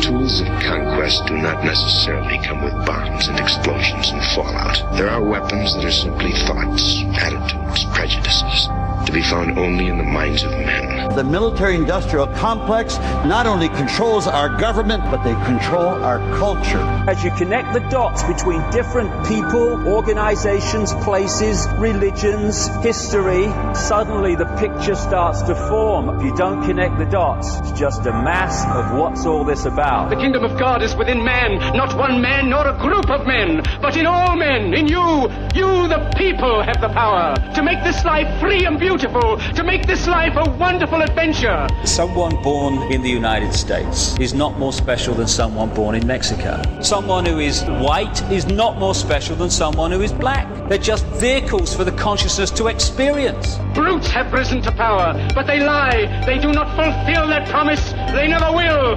Tools of conquest do not necessarily come with bombs and explosions and fallout. There are weapons that are simply thoughts, attitudes, prejudices, to be found only in the minds of men. The military industrial complex not only controls our government, but they control our culture. As you connect the dots between different people, organizations, places, religions, history, suddenly the picture starts to form. If you don't connect the dots, it's just a mass of what's all this about. The kingdom of God is within man, not one man nor a group of men, but in all men, in you. You, the people, have the power to make this life free and beautiful, to make this life a wonderful adventure. Someone born in the United States is not more special than someone born in Mexico. Someone who is white is not more special than someone who is black. They're just vehicles for the consciousness to experience. Brutes have risen to power, but they lie. They do not fulfill their promise. They never will.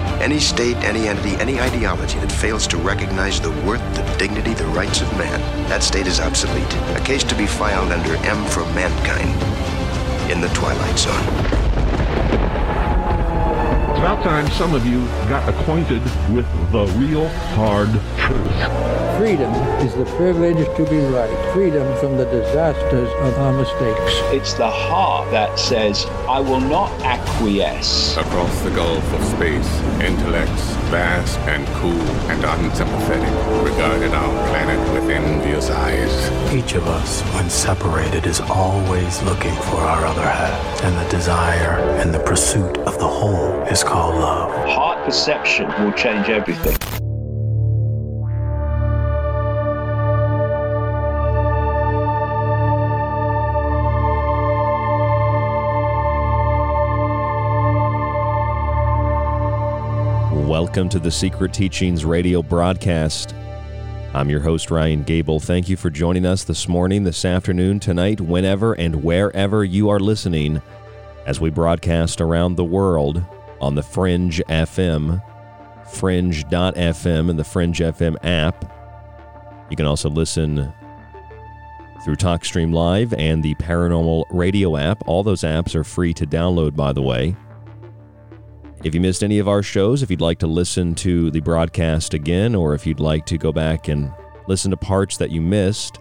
Any state, any entity, any ideology that fails to recognize the worth, the dignity, the rights of man, that state is obsolete. A case to be filed under M for Mankind in the Twilight Zone. It's about time some of you got acquainted with the real hard truth. Freedom is the privilege to be right. Freedom from the disasters of our mistakes. It's the heart that says, I will not acquiesce. Across the gulf of space, intellects, vast and cool and unsympathetic, regarded our planet with envious eyes. Each of us, when separated, is always looking for our other half. And the desire and the pursuit of the whole is called love. Heart perception will change everything. Welcome to the Secret Teachings radio broadcast. I'm your host, Ryan Gable. Thank you for joining us this morning, this afternoon, tonight, whenever and wherever you are listening as we broadcast around the world on the Fringe FM, fringe.fm, and the Fringe FM app. You can also listen through TalkStream Live and the Paranormal Radio app. All those apps are free to download, by the way. If you missed any of our shows, if you'd like to listen to the broadcast again, or if you'd like to go back and listen to parts that you missed,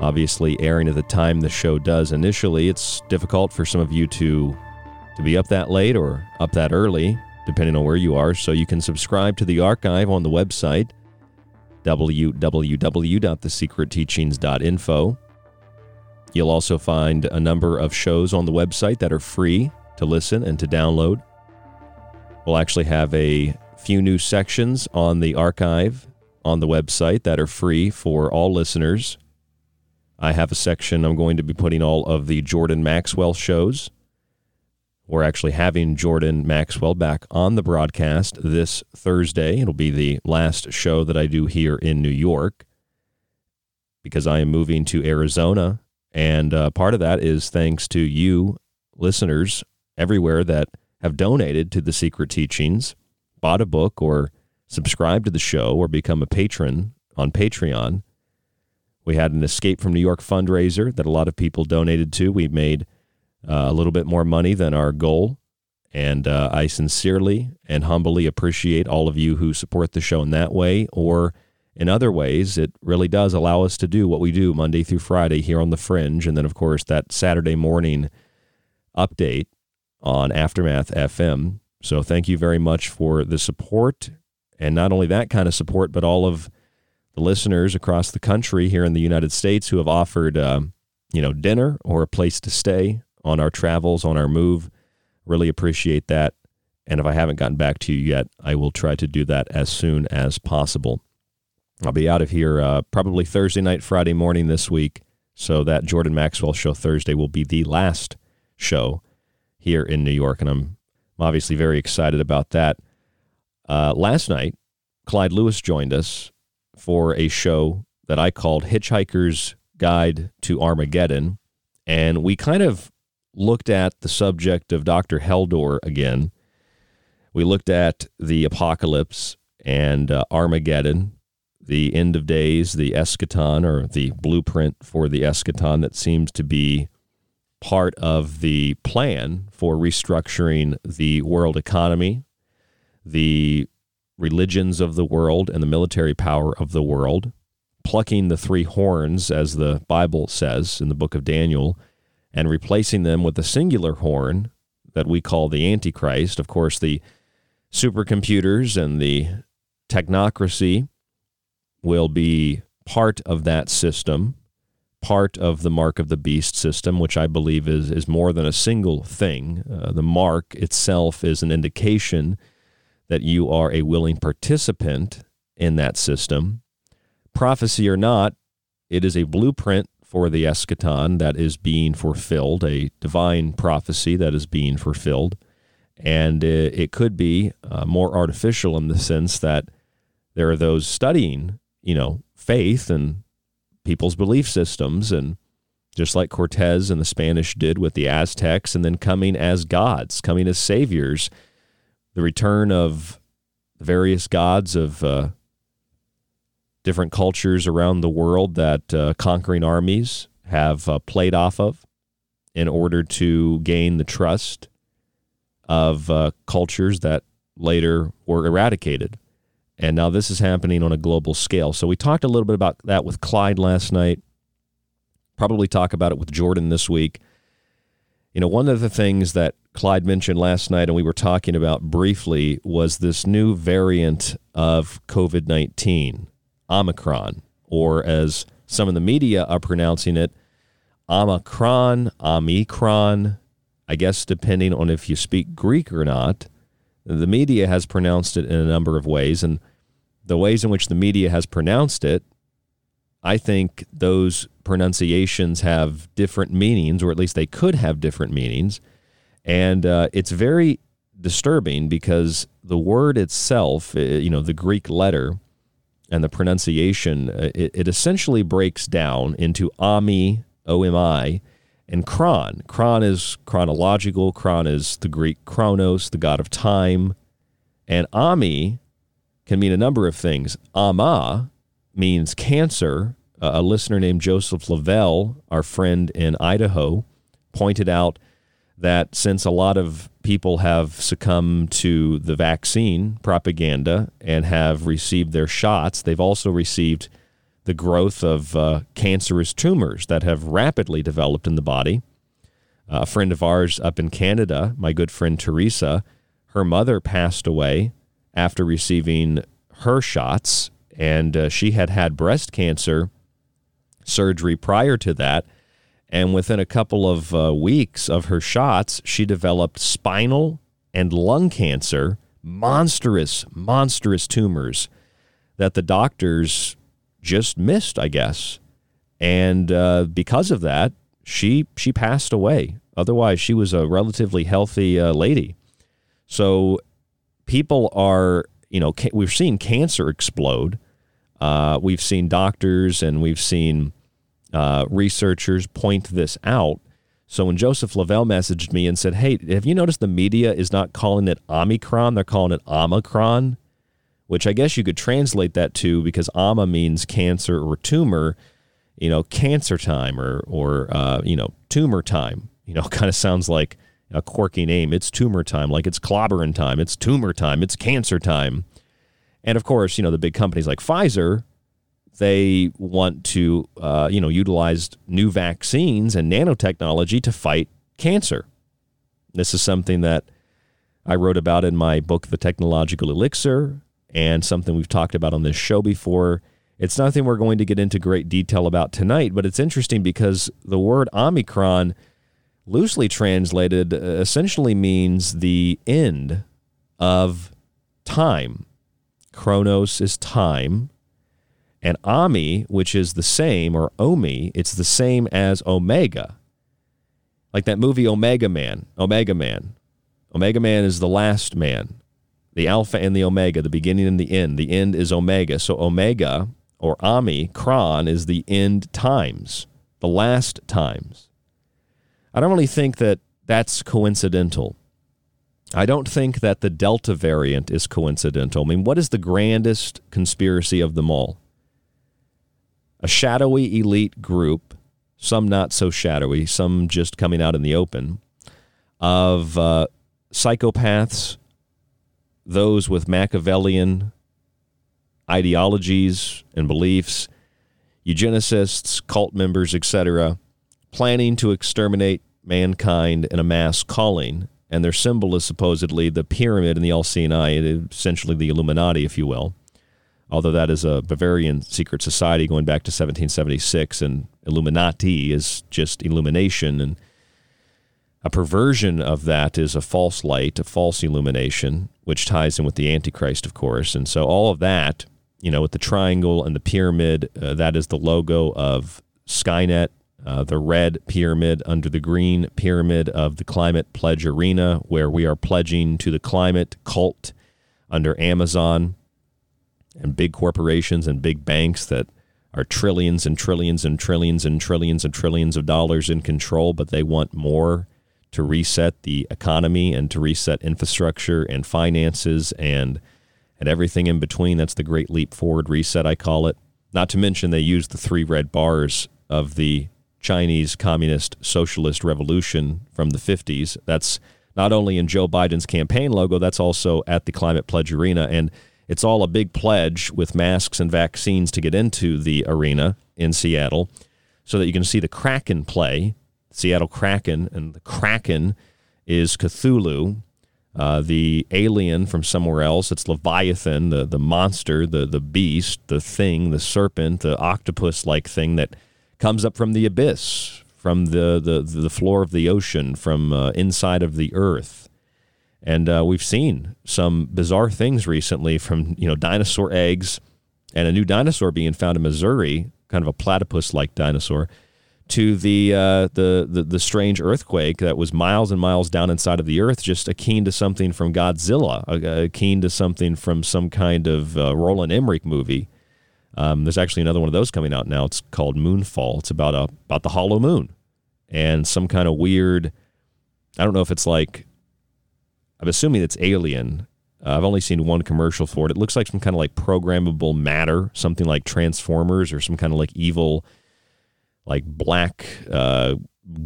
obviously airing at the time the show does initially. It's difficult for some of you to to be up that late or up that early, depending on where you are. So you can subscribe to the archive on the website www.thesecretteachings.info. You'll also find a number of shows on the website that are free to listen and to download. We'll actually have a few new sections on the archive on the website that are free for all listeners. I have a section I'm going to be putting all of the Jordan Maxwell shows. We're actually having Jordan Maxwell back on the broadcast this Thursday. It'll be the last show that I do here in New York because I am moving to Arizona. And uh, part of that is thanks to you, listeners everywhere that have donated to the Secret Teachings, bought a book, or subscribed to the show, or become a patron on Patreon. We had an Escape from New York fundraiser that a lot of people donated to. We made a little bit more money than our goal. And uh, I sincerely and humbly appreciate all of you who support the show in that way or in other ways. It really does allow us to do what we do Monday through Friday here on The Fringe. And then, of course, that Saturday morning update on Aftermath FM. So thank you very much for the support. And not only that kind of support, but all of the listeners across the country here in the United States who have offered, uh, you know, dinner or a place to stay on our travels, on our move. Really appreciate that. And if I haven't gotten back to you yet, I will try to do that as soon as possible. I'll be out of here uh, probably Thursday night, Friday morning this week. So that Jordan Maxwell show Thursday will be the last show here in New York. And I'm obviously very excited about that. Uh, last night, Clyde Lewis joined us for a show that I called Hitchhiker's Guide to Armageddon. And we kind of looked at the subject of Dr. Heldor again. We looked at the apocalypse and uh, Armageddon, the end of days, the eschaton, or the blueprint for the eschaton that seems to be part of the plan for restructuring the world economy, the religions of the world, and the military power of the world, plucking the three horns, as the Bible says in the book of Daniel, and replacing them with a singular horn that we call the Antichrist. Of course, the supercomputers and the technocracy will be part of that system, part of the mark of the beast system, which I believe is, is more than a single thing. Uh, the mark itself is an indication that you are a willing participant in that system. Prophecy or not, it is a blueprint for the eschaton that is being fulfilled, a divine prophecy that is being fulfilled. And it could be uh, more artificial in the sense that there are those studying, you know, faith and people's belief systems, and just like Cortez and the Spanish did with the Aztecs, and then coming as gods, coming as saviors, the return of the various gods of uh, different cultures around the world that uh, conquering armies have uh, played off of in order to gain the trust of uh, cultures that later were eradicated. And now this is happening on a global scale. So we talked a little bit about that with Clyde last night. Probably talk about it with Jordan this week. You know, one of the things that Clyde mentioned last night and we were talking about briefly was this new variant of COVID 19 Omicron, or as some in the media are pronouncing it, Omicron, Omicron. I guess depending on if you speak Greek or not. The media has pronounced it in a number of ways, and the ways in which the media has pronounced it, I think those pronunciations have different meanings, or at least they could have different meanings. And uh, it's very disturbing because the word itself, uh, you know, the Greek letter, and the pronunciation, uh, it, it essentially breaks down into Ami, O M I, and Kron. Kron is chronological. Kron is the Greek Kronos, the god of time. And Ami can mean a number of things. Ama means cancer. Uh, a listener named Joseph Lavelle, our friend in Idaho, pointed out that since a lot of people have succumbed to the vaccine propaganda and have received their shots, they've also received the growth of uh, cancerous tumors that have rapidly developed in the body. Uh, a friend of ours up in Canada, my good friend Teresa, her mother passed away after receiving her shots, and uh, she had had breast cancer surgery prior to that. And within a couple of uh, weeks of her shots, she developed spinal and lung cancer, monstrous, monstrous tumors that the doctors just missed, I guess. And uh, because of that, she she passed away. Otherwise, she was a relatively healthy uh, lady. So people are, you know, ca- we've seen cancer explode. Uh, we've seen doctors and we've seen uh, researchers point this out. So when Joseph Lavelle messaged me and said, "Hey, have you noticed the media is not calling it Omicron? They're calling it Omicron," which I guess you could translate that to because Ama means cancer or tumor. You know, cancer time or or uh, you know tumor time. You know, kind of sounds like a quirky name. It's tumor time, like it's clobbering time. It's tumor time. It's cancer time. And of course, you know the big companies like Pfizer they want to, uh, you know, utilize new vaccines and nanotechnology to fight cancer. This is something that I wrote about in my book, The Technological Elixir, and something we've talked about on this show before. It's nothing we're going to get into great detail about tonight, but it's interesting because the word Omicron, loosely translated, essentially means the end of time. Chronos is time, and Ami, which is the same, or Omi, it's the same as Omega. Like that movie Omega Man. Omega Man. Omega Man is the last man, the Alpha and the Omega, the beginning and the end. The end is Omega. So Omega, or Ami, Kron, is the end times, the last times. I don't really think that that's coincidental. I don't think that the Delta variant is coincidental. I mean, what is the grandest conspiracy of them all? A shadowy elite group, some not so shadowy, some just coming out in the open, of uh, psychopaths, those with Machiavellian ideologies and beliefs, eugenicists, cult members, etc., planning to exterminate mankind in a mass calling. And their symbol is supposedly the pyramid in the all seeing eye, essentially the Illuminati, if you will although that is a Bavarian secret society going back to 1776, and Illuminati is just illumination, and a perversion of that is a false light, a false illumination, which ties in with the Antichrist, of course. And so all of that, you know, with the triangle and the pyramid, uh, that is the logo of Skynet. Uh, the red pyramid under the green pyramid of the Climate Pledge Arena, where we are pledging to the climate cult under Amazon and big corporations and big banks that are trillions and trillions and trillions and trillions and trillions of dollars in control, but they want more to reset the economy and to reset infrastructure and finances and and everything in between. That's the great leap forward reset, I call it. Not to mention they use the three red bars of the Chinese Communist Socialist Revolution from the 50s. That's not only in Joe Biden's campaign logo, that's also at the Climate Pledge Arena. And it's all a big pledge with masks and vaccines to get into the arena in Seattle so that you can see the Kraken play, Seattle Kraken. And the Kraken is Cthulhu, uh, the alien from somewhere else. It's Leviathan, the, the monster, the, the beast, the thing, the serpent, the octopus like thing that comes up from the abyss, from the, the, the floor of the ocean, from uh, inside of the earth. And uh, we've seen some bizarre things recently from, you know, dinosaur eggs and a new dinosaur being found in Missouri, kind of a platypus-like dinosaur, to the, uh, the, the the strange earthquake that was miles and miles down inside of the earth, just akin to something from Godzilla, akin to something from some kind of uh, Roland Emmerich movie. Um, there's actually another one of those coming out now. It's called Moonfall. It's about a about the hollow moon and some kind of weird. I don't know if it's like I'm assuming it's Alien. Uh, I've only seen one commercial for it. It looks like some kind of like programmable matter, something like Transformers or some kind of like evil, like black uh,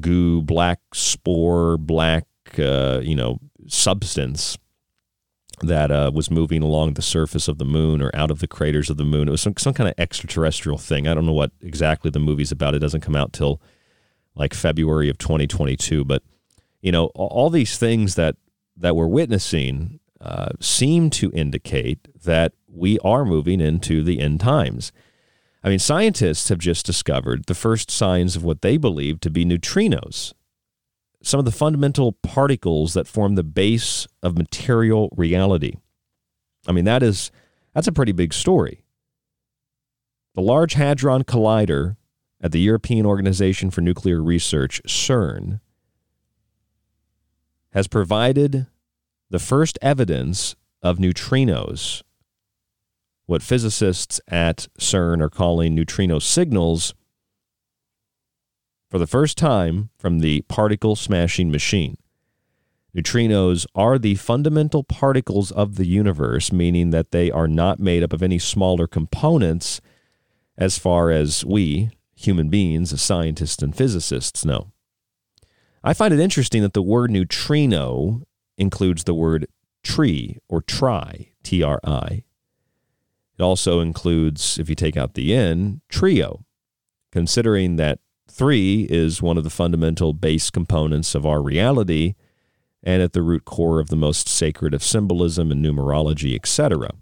goo, black spore, black, uh, you know, substance. that uh, was moving along the surface of the moon or out of the craters of the moon. It was some, some kind of extraterrestrial thing. I don't know what exactly the movie's about. It doesn't come out till like February of 2022. But, you know, all these things that, that we're witnessing uh, seem to indicate that we are moving into the end times. I mean, scientists have just discovered the first signs of what they believe to be neutrinos some of the fundamental particles that form the base of material reality. I mean, that is that's a pretty big story. The Large Hadron Collider at the European Organization for Nuclear Research, CERN, has provided the first evidence of neutrinos, what physicists at CERN are calling neutrino signals for the first time from the particle smashing machine. Neutrinos are the fundamental particles of the universe, meaning that they are not made up of any smaller components as far as we, human beings, scientists and physicists, know. I find it interesting that the word neutrino includes the word tree or tri, T R I. It also includes, if you take out the N, trio, considering that Three is one of the fundamental base components of our reality and at the root core of the most sacred of symbolism and numerology, etc.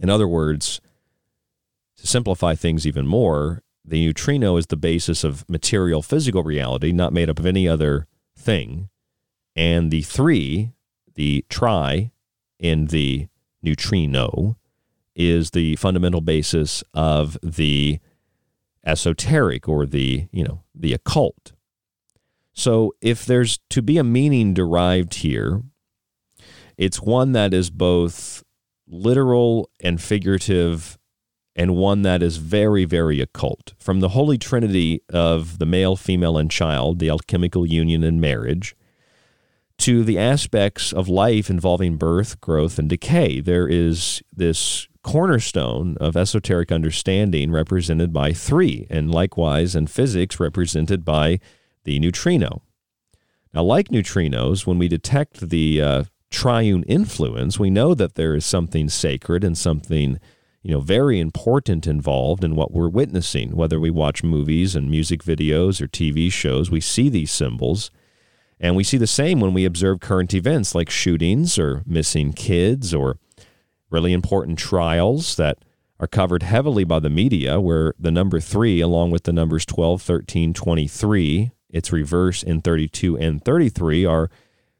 In other words, to simplify things even more, the neutrino is the basis of material physical reality, not made up of any other thing. And the three, the tri in the neutrino, is the fundamental basis of the esoteric or the, you know, the occult. So if there's to be a meaning derived here, it's one that is both literal and figurative and one that is very, very occult. From the holy trinity of the male, female, and child, the alchemical union and marriage, to the aspects of life involving birth, growth, and decay, there is this cornerstone of esoteric understanding represented by three, and likewise in physics represented by the neutrino. Now, like neutrinos, when we detect the uh, triune influence, we know that there is something sacred and something you know very important involved in what we're witnessing whether we watch movies and music videos or TV shows we see these symbols and we see the same when we observe current events like shootings or missing kids or really important trials that are covered heavily by the media, where the number three, along with the numbers 12, 13, 23, its reverse in 32 and 33, are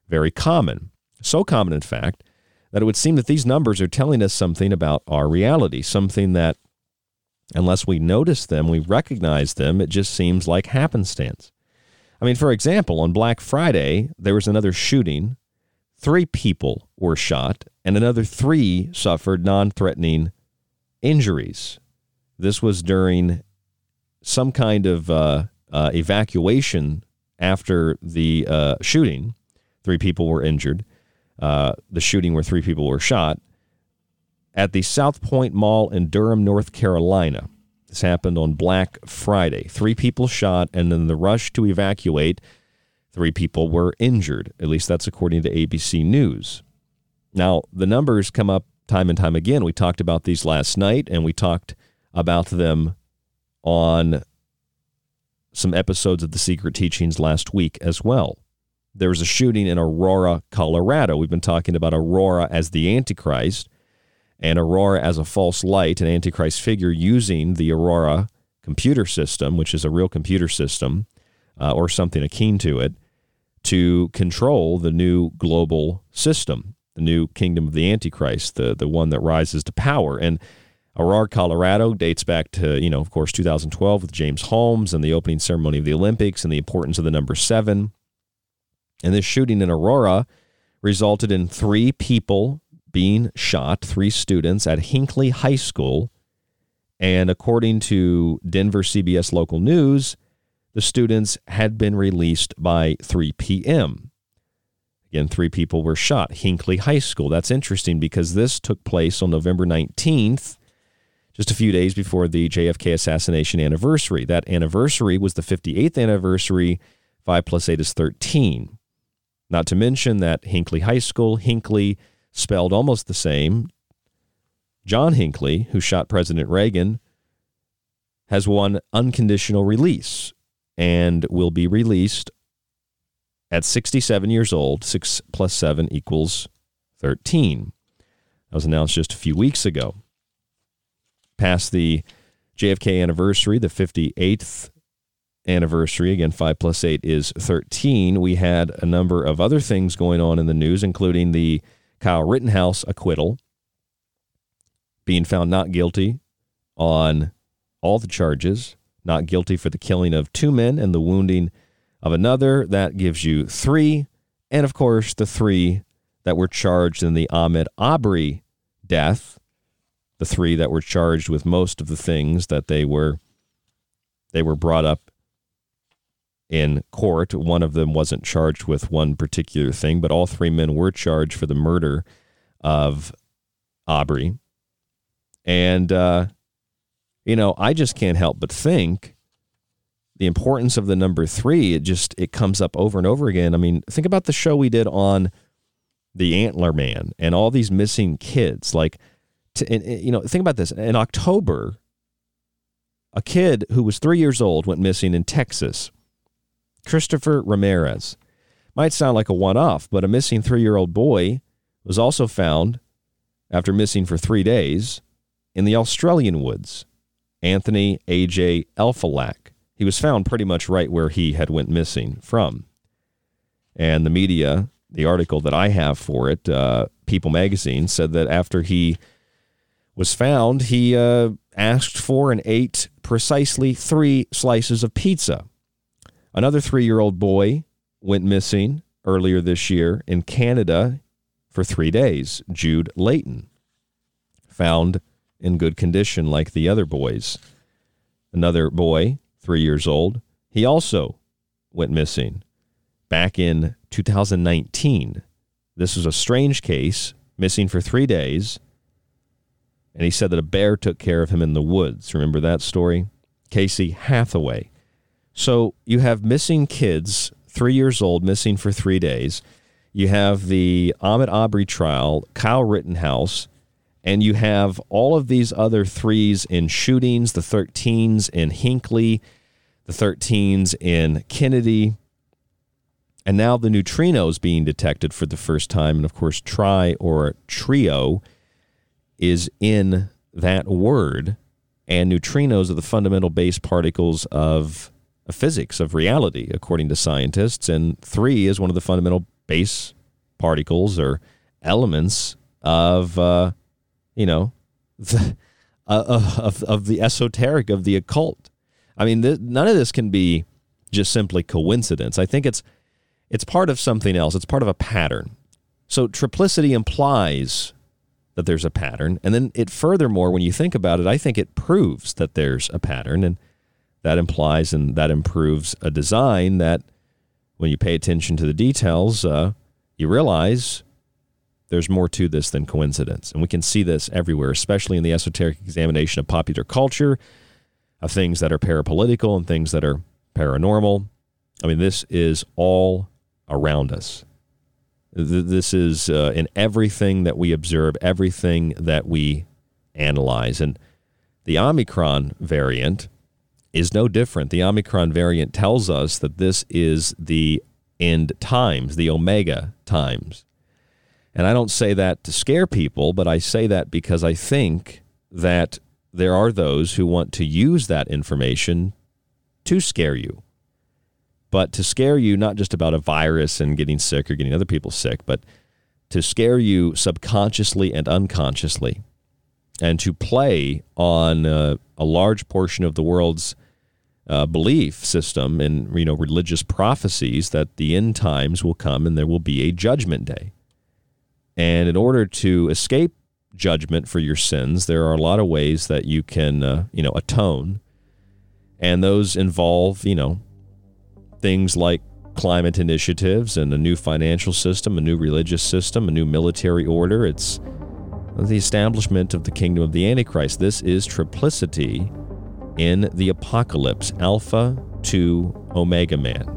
very common. So common, in fact, that it would seem that these numbers are telling us something about our reality, something that, unless we notice them, we recognize them, it just seems like happenstance. I mean, for example, on Black Friday, there was another shooting three people were shot, and another three suffered non threatening injuries. This was during some kind of uh, uh, evacuation after the uh, shooting. Three people were injured. Uh, the shooting where three people were shot at the South Point Mall in Durham, North Carolina. This happened on Black Friday. Three people shot, and in the rush to evacuate, Three people were injured. At least that's according to ABC News. Now, the numbers come up time and time again. We talked about these last night, and we talked about them on some episodes of The Secret Teachings last week as well. There was a shooting in Aurora, Colorado. We've been talking about Aurora as the Antichrist and Aurora as a false light, an Antichrist figure using the Aurora computer system, which is a real computer system uh, or something akin to it, to control the new global system, the new kingdom of the Antichrist, the, the one that rises to power. And Aurora, Colorado dates back to, you know, of course, 2012 with James Holmes and the opening ceremony of the Olympics and the importance of the number seven. And this shooting in Aurora resulted in three people being shot, three students at Hinkley High School. And according to Denver CBS local news, the students had been released by 3 p.m. Again, three people were shot. Hinkley High School. That's interesting because this took place on November 19th, just a few days before the JFK assassination anniversary. That anniversary was the 58th anniversary. 5 plus 8 is 13. Not to mention that Hinkley High School, Hinkley, spelled almost the same. John Hinckley, who shot President Reagan, has won unconditional release and will be released at 67 years old. 6 plus 7 equals 13. That was announced just a few weeks ago. Past the JFK anniversary, the 58th anniversary, again, 5 plus 8 is 13. We had a number of other things going on in the news, including the Kyle Rittenhouse acquittal, being found not guilty on all the charges, not guilty for the killing of two men and the wounding of another. That gives you three. And of course, the three that were charged in the Ahmed Arbery death, the three that were charged with most of the things that they were they were brought up in court. One of them wasn't charged with one particular thing, but all three men were charged for the murder of Aubrey. And uh, you know, I just can't help but think the importance of the number three. It just it comes up over and over again. I mean, think about the show we did on the Antler Man and all these missing kids. Like, to, and, you know, think about this. In October, a kid who was three years old went missing in Texas. Christopher Ramirez. Might sound like a one off, but a missing three year old boy was also found after missing for three days in the Australian woods. Anthony A.J. Elfalak. He was found pretty much right where he had went missing from. And the media, the article that I have for it, uh, People Magazine, said that after he was found, he uh, asked for and ate precisely three slices of pizza. Another three year old boy went missing earlier this year in Canada for three days. Jude Layton found in good condition like the other boys. Another boy, three years old, he also went missing back in 2019. This was a strange case, missing for three days. And he said that a bear took care of him in the woods. Remember that story? Casey Hathaway. So you have missing kids, three years old, missing for three days. You have the Ahmed Arbery trial, Kyle Rittenhouse, and you have all of these other threes in shootings, the 13s in Hinckley, the 13s in Kennedy, and now the neutrinos being detected for the first time. And of course, tri or trio is in that word. And neutrinos are the fundamental base particles of physics, of reality, according to scientists. And three is one of the fundamental base particles or elements of. Uh, you know, the, uh, of, of the esoteric, of the occult. I mean, th- none of this can be just simply coincidence. I think it's it's part of something else. It's part of a pattern. So triplicity implies that there's a pattern, and then it furthermore, when you think about it, I think it proves that there's a pattern, and that implies and that improves a design that, when you pay attention to the details, uh, you realize there's more to this than coincidence. And we can see this everywhere, especially in the esoteric examination of popular culture, of things that are parapolitical and things that are paranormal. I mean, this is all around us. This is uh, in everything that we observe, everything that we analyze. And the Omicron variant is no different. The Omicron variant tells us that this is the end times, the Omega times. And I don't say that to scare people, but I say that because I think that there are those who want to use that information to scare you. But to scare you not just about a virus and getting sick or getting other people sick, but to scare you subconsciously and unconsciously and to play on uh, a large portion of the world's uh, belief system and you know religious prophecies that the end times will come and there will be a judgment day and in order to escape judgment for your sins, there are a lot of ways that you can, uh, you know, atone. And those involve, you know, things like climate initiatives and a new financial system, a new religious system, a new military order. It's the establishment of the kingdom of the Antichrist. This is triplicity in the apocalypse, Alpha to Omega Man.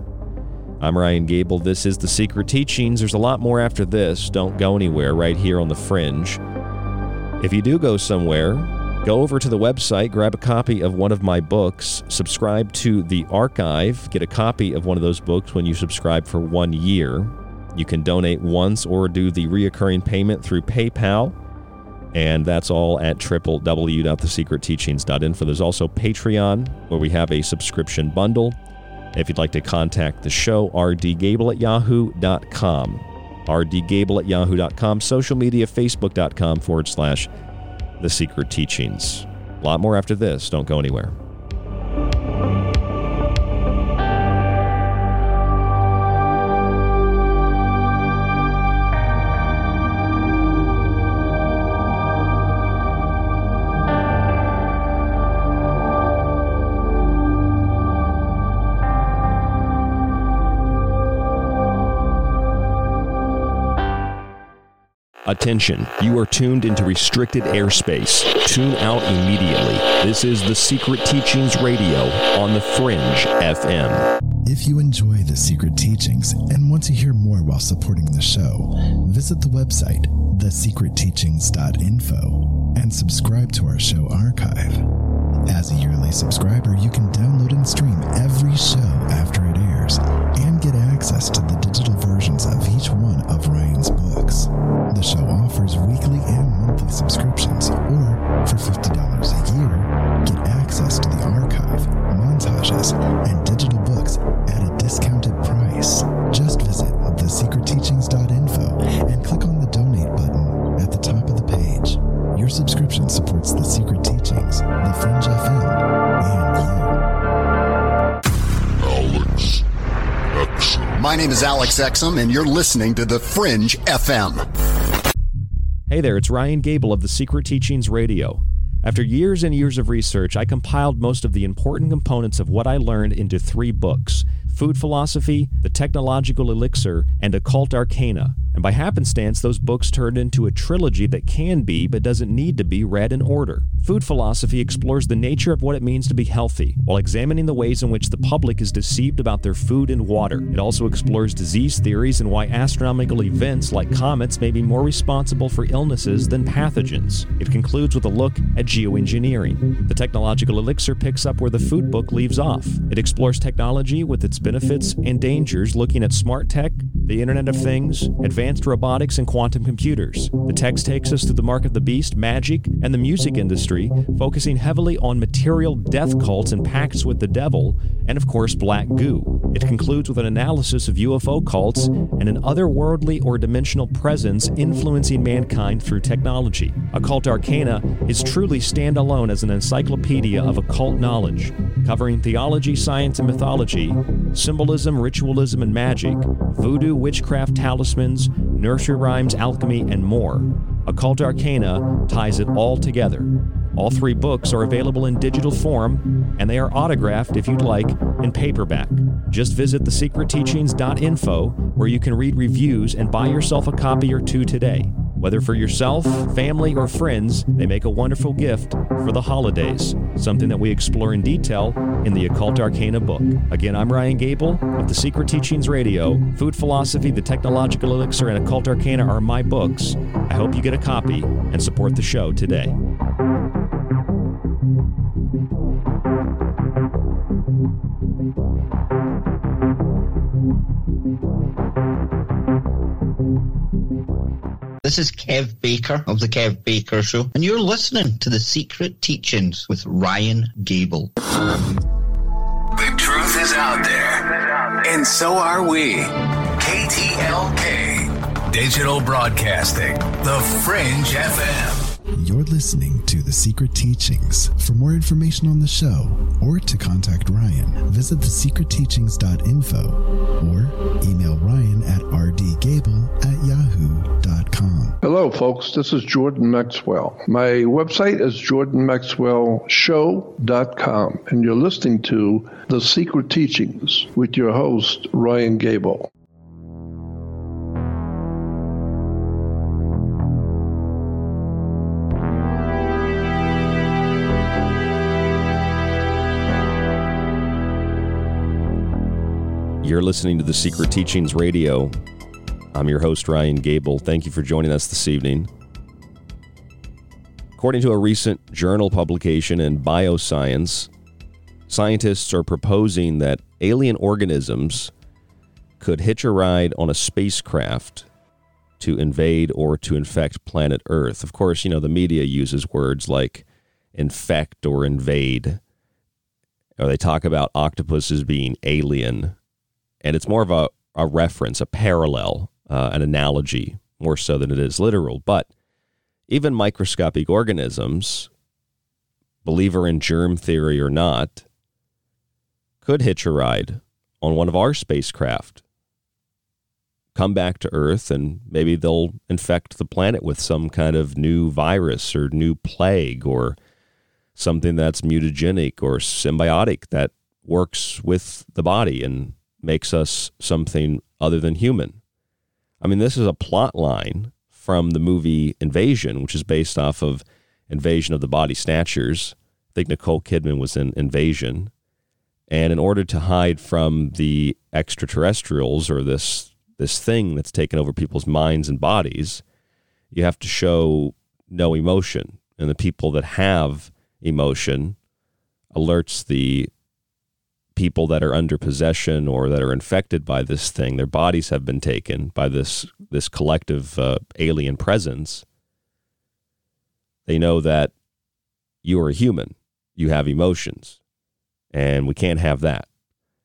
I'm Ryan Gable. This is The Secret Teachings. There's a lot more after this. Don't go anywhere, right here on The Fringe. If you do go somewhere, go over to the website, grab a copy of one of my books, subscribe to the archive, get a copy of one of those books when you subscribe for one year. You can donate once or do the reoccurring payment through PayPal. And that's all at www.thesecretteachings.info. There's also Patreon, where we have a subscription bundle. If you'd like to contact the show, rdgable at yahoo.com. rdgable at yahoo.com. Social media, facebook.com forward slash the secret teachings. A lot more after this. Don't go anywhere. Attention, you are tuned into restricted airspace. Tune out immediately. This is The Secret Teachings Radio on The Fringe FM. If you enjoy The Secret Teachings and want to hear more while supporting the show, visit the website, thesecretteachings.info, and subscribe to our show archive. As a yearly subscriber, you can download and stream every show after it airs and get access to the digital versions of each one of Ryan's books. The show offers weekly and monthly subscriptions, or for $50 a year, get access to the archive, montages, and digital books at a discounted price. Just visit thesecretteachings.info and click on the donate button at the top of the page. Your subscription supports The Secret Teachings, The Fringe FM, and you. Alex Exum. My name is Alex Exum, and you're listening to The Fringe FM. Hey there, it's Ryan Gable of The Secret Teachings Radio. After years and years of research, I compiled most of the important components of what I learned into three books Food Philosophy, The Technological Elixir, and Occult Arcana. And by happenstance, those books turned into a trilogy that can be, but doesn't need to be, read in order. Food Philosophy explores the nature of what it means to be healthy, while examining the ways in which the public is deceived about their food and water. It also explores disease theories and why astronomical events like comets may be more responsible for illnesses than pathogens. It concludes with a look at geoengineering. The Technological Elixir picks up where the food book leaves off. It explores technology with its benefits and dangers, looking at smart tech, the Internet of Things, advanced robotics, and quantum computers. The text takes us through the mark of the beast, magic, and the music industry, focusing heavily on material death cults and pacts with the devil, and of course, black goo. It concludes with an analysis of UFO cults and an otherworldly or dimensional presence influencing mankind through technology. Occult Arcana is truly standalone as an encyclopedia of occult knowledge, covering theology, science, and mythology, symbolism, ritualism, and magic, voodoo, witchcraft, talismans, nursery rhymes, alchemy, and more. Occult Arcana ties it all together. All three books are available in digital form, and they are autographed, if you'd like, in paperback. Just visit thesecretteachings.info, where you can read reviews and buy yourself a copy or two today. Whether for yourself, family, or friends, they make a wonderful gift for the holidays, something that we explore in detail in the Occult Arcana book. Again, I'm Ryan Gable of The Secret Teachings Radio. Food Philosophy, The Technological Elixir, and Occult Arcana are my books. I hope you get a copy and support the show today. This is Kev Baker of The Kev Baker Show, and you're listening to The Secret Teachings with Ryan Gable. The truth is out there, and so are we. KTLK, Digital Broadcasting, The Fringe FM. You're listening to The Secret Teachings. For more information on the show or to contact Ryan, visit thesecretteachings.info or email Ryan at rdgable at yahoo.com. Hello, folks. This is Jordan Maxwell. My website is jordanmaxwellshow.com, and you're listening to The Secret Teachings with your host, Ryan Gable. You're listening to the Secret Teachings Radio. I'm your host, Ryan Gable. Thank you for joining us this evening. According to a recent journal publication in Bioscience, scientists are proposing that alien organisms could hitch a ride on a spacecraft to invade or to infect planet Earth. Of course, you know, the media uses words like infect or invade, or they talk about octopuses being alien and it's more of a, a reference, a parallel, uh, an analogy, more so than it is literal. But even microscopic organisms, believer in germ theory or not, could hitch a ride on one of our spacecraft, come back to Earth, and maybe they'll infect the planet with some kind of new virus or new plague or something that's mutagenic or symbiotic that works with the body and makes us something other than human. I mean, this is a plot line from the movie Invasion, which is based off of Invasion of the Body Snatchers. I think Nicole Kidman was in Invasion. And in order to hide from the extraterrestrials or this this thing that's taken over people's minds and bodies, you have to show no emotion. And the people that have emotion alerts the people that are under possession or that are infected by this thing, their bodies have been taken by this this collective uh, alien presence. They know that you are a human, you have emotions, and we can't have that.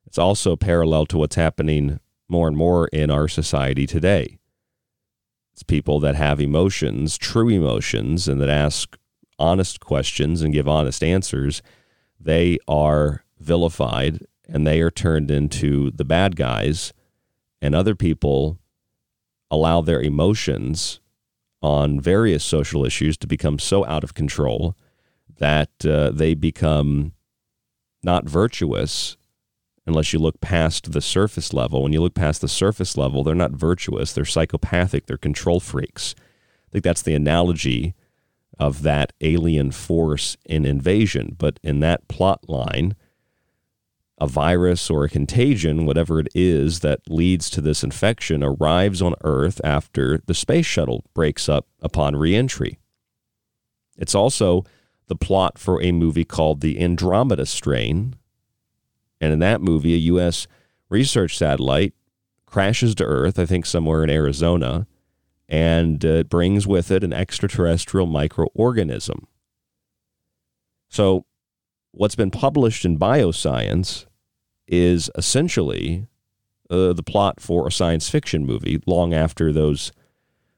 It's also parallel to what's happening more and more in our society today. It's people that have emotions, true emotions, and that ask honest questions and give honest answers. They are vilified and they are turned into the bad guys, and other people allow their emotions on various social issues to become so out of control that uh, they become not virtuous unless you look past the surface level. When you look past the surface level, they're not virtuous, they're psychopathic, they're control freaks. I think that's the analogy of that alien force in invasion. But in that plot line, a virus or a contagion, whatever it is that leads to this infection, arrives on Earth after the space shuttle breaks up upon reentry. It's also the plot for a movie called The Andromeda Strain. And in that movie, a U.S. research satellite crashes to Earth, I think somewhere in Arizona, and uh, brings with it an extraterrestrial microorganism. So, what's been published in Bioscience is essentially uh, the plot for a science fiction movie long after those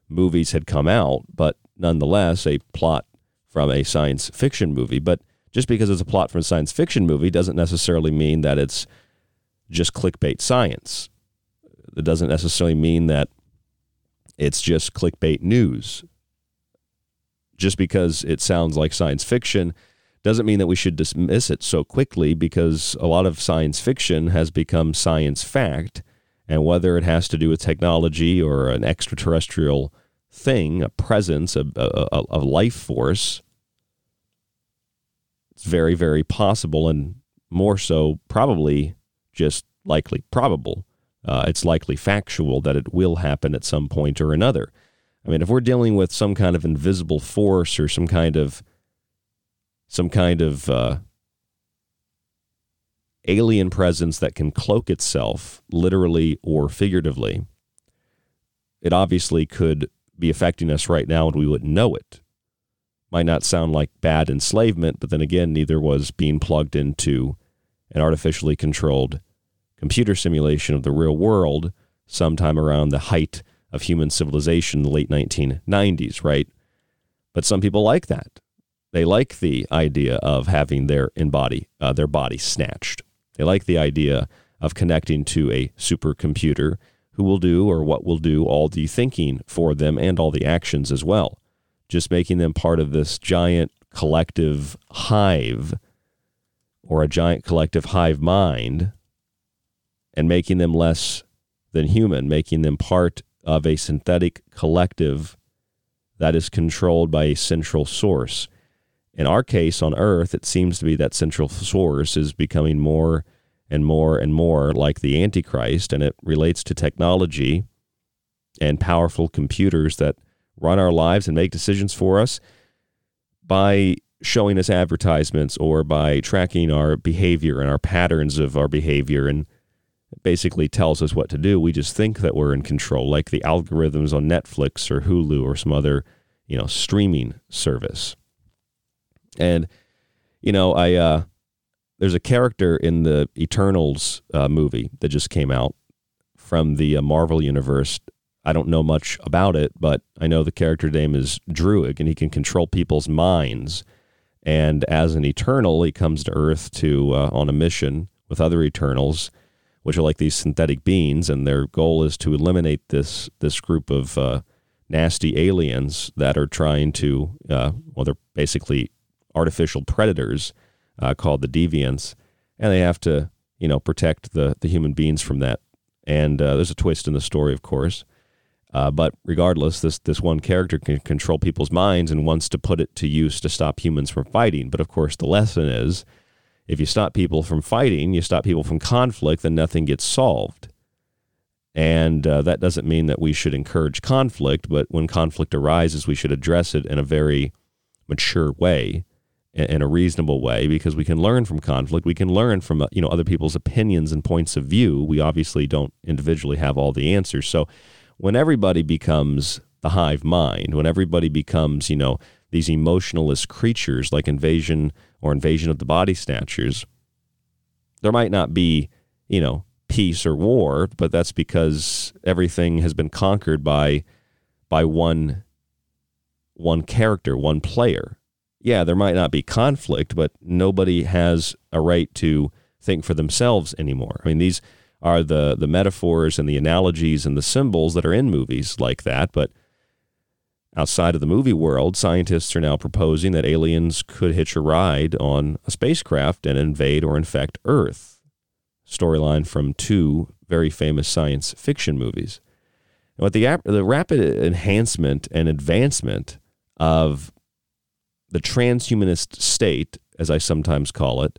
movies had come out, but nonetheless a plot from a science fiction movie. But just because it's a plot from a science fiction movie doesn't necessarily mean that it's just clickbait science. It doesn't necessarily mean that it's just clickbait news. Just because it sounds like science fiction doesn't mean that we should dismiss it so quickly because a lot of science fiction has become science fact. And whether it has to do with technology or an extraterrestrial thing, a presence, a, a, a life force, it's very, very possible and more so probably just likely probable. Uh, it's likely factual that it will happen at some point or another. I mean, if we're dealing with some kind of invisible force or some kind of some kind of uh, alien presence that can cloak itself literally or figuratively, it obviously could be affecting us right now and we wouldn't know it. Might not sound like bad enslavement, but then again, neither was being plugged into an artificially controlled computer simulation of the real world sometime around the height of human civilization in the late 1990s, right? But some people like that. They like the idea of having their embody uh, their body snatched. They like the idea of connecting to a supercomputer who will do or what will do all the thinking for them and all the actions as well. Just making them part of this giant collective hive or a giant collective hive mind and making them less than human, making them part of a synthetic collective that is controlled by a central source. In our case on Earth, it seems to be that central source is becoming more and more and more like the Antichrist, and it relates to technology and powerful computers that run our lives and make decisions for us by showing us advertisements or by tracking our behavior and our patterns of our behavior and basically tells us what to do. We just think that we're in control, like the algorithms on Netflix or Hulu or some other, you know, streaming service. And, you know, I, uh, there's a character in the Eternals uh, movie that just came out from the uh, Marvel universe. I don't know much about it, but I know the character name is Druig, and he can control people's minds. And as an Eternal, he comes to Earth to uh, on a mission with other Eternals, which are like these synthetic beings, and their goal is to eliminate this this group of uh, nasty aliens that are trying to, uh, well, they're basically artificial predators uh, called the deviants, and they have to you know protect the the human beings from that. And uh, there's a twist in the story, of course. Uh, but regardless, this this one character can control people's minds and wants to put it to use to stop humans from fighting. But of course, the lesson is, if you stop people from fighting, you stop people from conflict, then nothing gets solved. And uh, that doesn't mean that we should encourage conflict, but when conflict arises, we should address it in a very mature way in a reasonable way because we can learn from conflict. We can learn from uh, you know other people's opinions and points of view. We obviously don't individually have all the answers. So when everybody becomes the hive mind, when everybody becomes you know these emotionalist creatures like invasion or invasion of the body snatchers, there might not be you know peace or war, but that's because everything has been conquered by by one one character, one player yeah, there might not be conflict, but nobody has a right to think for themselves anymore. I mean, these are the the metaphors and the analogies and the symbols that are in movies like that, but outside of the movie world, scientists are now proposing that aliens could hitch a ride on a spacecraft and invade or infect Earth. Storyline from two very famous science fiction movies. With the, the rapid enhancement and advancement of the transhumanist state, as I sometimes call it,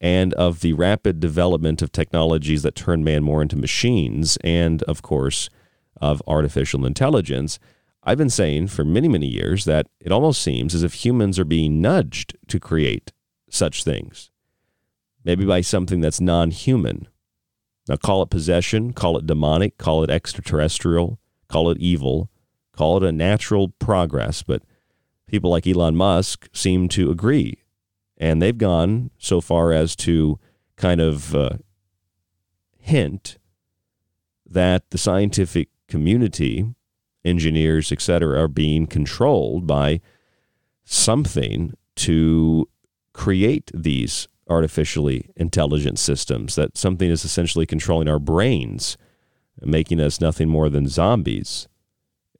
and of the rapid development of technologies that turn man more into machines, and of course, of artificial intelligence, I've been saying for many, many years that it almost seems as if humans are being nudged to create such things, maybe by something that's non human. Now, call it possession, call it demonic, call it extraterrestrial, call it evil, call it a natural progress, but people like Elon Musk seem to agree. And they've gone so far as to kind of uh, hint that the scientific community, engineers, etc., are being controlled by something to create these artificially intelligent systems, that something is essentially controlling our brains, making us nothing more than zombies.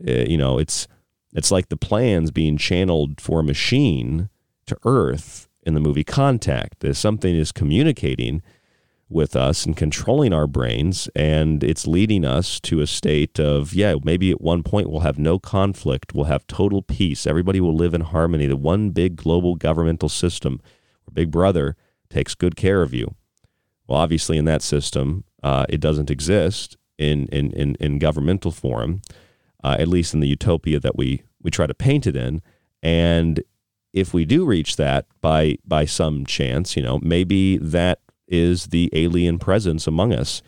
Uh, you know, it's it's like the plans being channeled for a machine to Earth in the movie Contact. There's something is communicating with us and controlling our brains, and it's leading us to a state of, yeah, maybe at one point we'll have no conflict, we'll have total peace, everybody will live in harmony. The one big global governmental system where Big Brother takes good care of you. Well, obviously, in that system, uh, it doesn't exist in, in, in, in governmental form uh, at least in the utopia that we we try to paint it in. And if we do reach that by by some chance, you know, maybe that is the alien presence among us.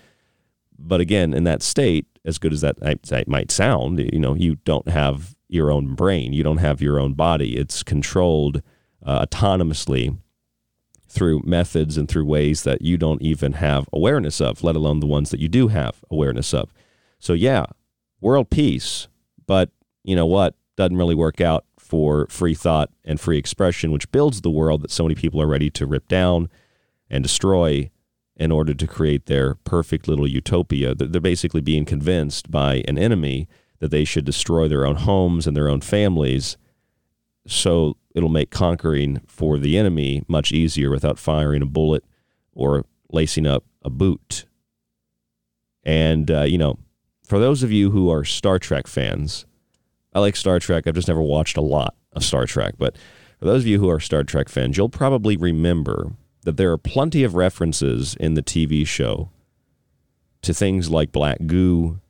But again, in that state, as good as that, might sound, you know, you don't have your own brain, you don't have your own body. It's controlled uh, autonomously through methods and through ways that you don't even have awareness of, let alone the ones that you do have awareness of. So yeah, world peace, but you know what? Doesn't really work out for free thought and free expression, which builds the world that so many people are ready to rip down and destroy in order to create their perfect little utopia. They're basically being convinced by an enemy that they should destroy their own homes and their own families so it'll make conquering for the enemy much easier without firing a bullet or lacing up a boot. And, uh, you know, for those of you who are Star Trek fans, I like Star Trek. I've just never watched a lot of Star Trek, but for those of you who are Star Trek fans, you'll probably remember that there are plenty of references in the TV show to things like black goo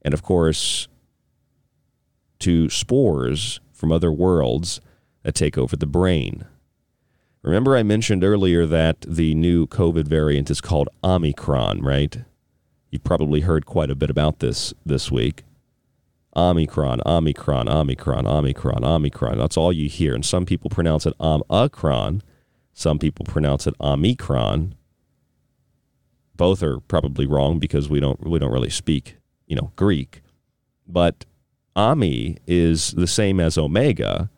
and, of course, to spores from other worlds that take over the brain. Remember, I mentioned earlier that the new COVID variant is called Omicron, right? You've probably heard quite a bit about this this week. Omicron, Omicron, Omicron, Omicron, Omicron. That's all you hear. And some people pronounce it Omicron. Some people pronounce it Omicron. Both are probably wrong because we don't we don't really speak, you know, Greek. But Ami is the same as Omega,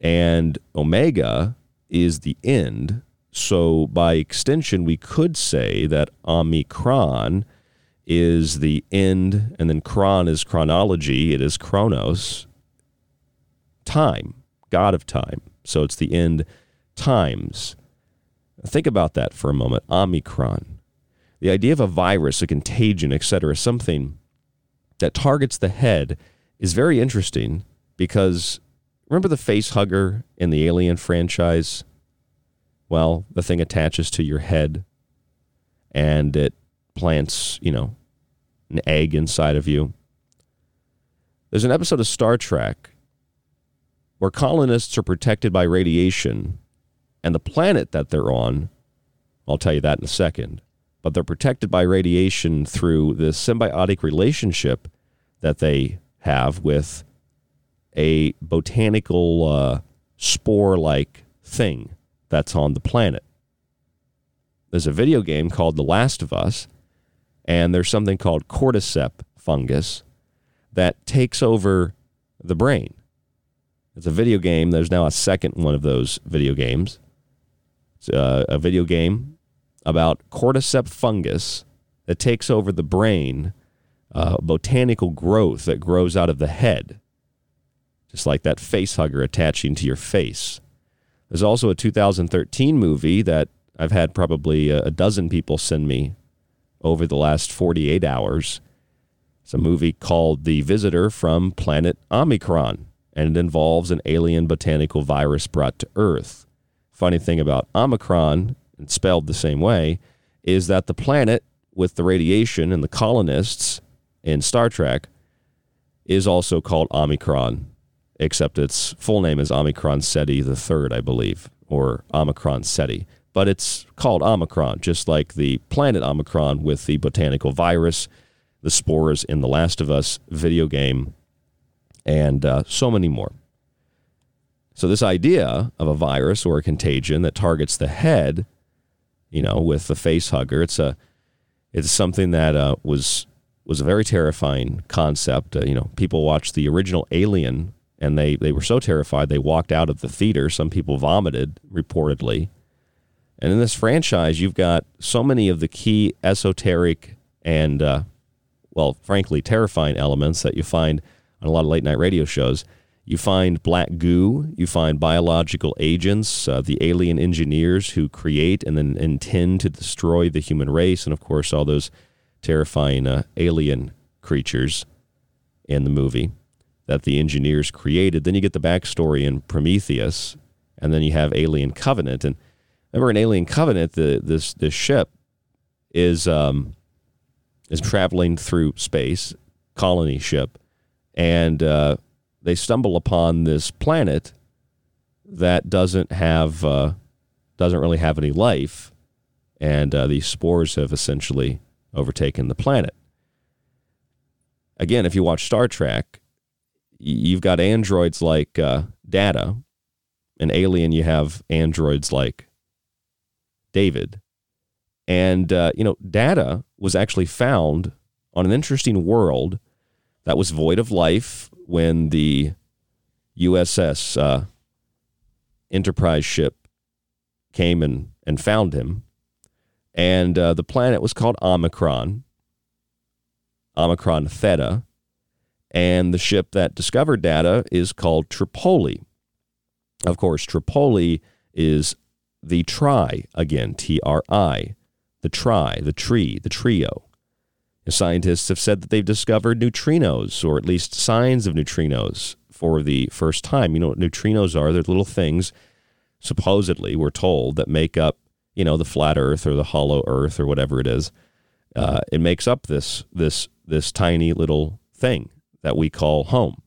and Omega is the end. So by extension, we could say that Omicron is the end, and then chron is chronology. It is chronos, time, God of time. So it's the end times. Think about that for a moment. Omicron. The idea of a virus, a contagion, etc., something that targets the head is very interesting because remember the face hugger in the Alien franchise? Well, the thing attaches to your head and it plants, you know, an egg inside of you. There's an episode of Star Trek where colonists are protected by radiation, and the planet that they're on, I'll tell you that in a second, but they're protected by radiation through this symbiotic relationship that they have with a botanical uh, spore like thing that's on the planet. There's a video game called The Last of Us and there's something called cordyceps fungus that takes over the brain. It's a video game. There's now a second one of those video games. It's a, uh, a video game about cordyceps fungus that takes over the brain, uh, botanical growth that grows out of the head, just like that face hugger attaching to your face. There's also a 2013 movie that I've had probably a dozen people send me over the last 48 hours. It's a movie called The Visitor from Planet Omicron, and it involves an alien botanical virus brought to Earth. Funny thing about Omicron, and spelled the same way, is that the planet with the radiation and the colonists in Star Trek is also called Omicron, except its full name is Omicron Ceti III, I believe, or Omicron Ceti but it's called Omicron, just like the planet Omicron with the botanical virus, the spores in The Last of Us video game, and uh, so many more. So, this idea of a virus or a contagion that targets the head, you know, with the face hugger, it's a it's something that uh, was was a very terrifying concept. Uh, you know, people watched the original Alien and they they were so terrified they walked out of the theater. Some people vomited reportedly. And in this franchise, you've got so many of the key esoteric and, uh, well, frankly, terrifying elements that you find on a lot of late night radio shows. You find black goo, you find biological agents, uh, the alien engineers who create and then intend to destroy the human race, and of course, all those terrifying uh, alien creatures in the movie that the engineers created. Then you get the backstory in Prometheus, and then you have Alien Covenant. And Remember in Alien Covenant, the this this ship is um, is traveling through space, colony ship, and uh, they stumble upon this planet that doesn't have uh, doesn't really have any life, and uh, these spores have essentially overtaken the planet. Again, if you watch Star Trek, you've got androids like uh, Data. In Alien, you have androids like David. And, uh, you know, data was actually found on an interesting world that was void of life when the USS uh, Enterprise ship came and, and found him. And uh, the planet was called Omicron, Omicron Theta. And the ship that discovered data is called Tripoli. Of course, Tripoli is the tri, again, T R I, the tri, the tree, the trio. Scientists have said that they've discovered neutrinos, or at least signs of neutrinos, for the first time. You know what neutrinos are? They're little things, supposedly, we're told, that make up you know, the flat Earth or the hollow Earth or whatever it is. Uh, it makes up this this this tiny little thing that we call home.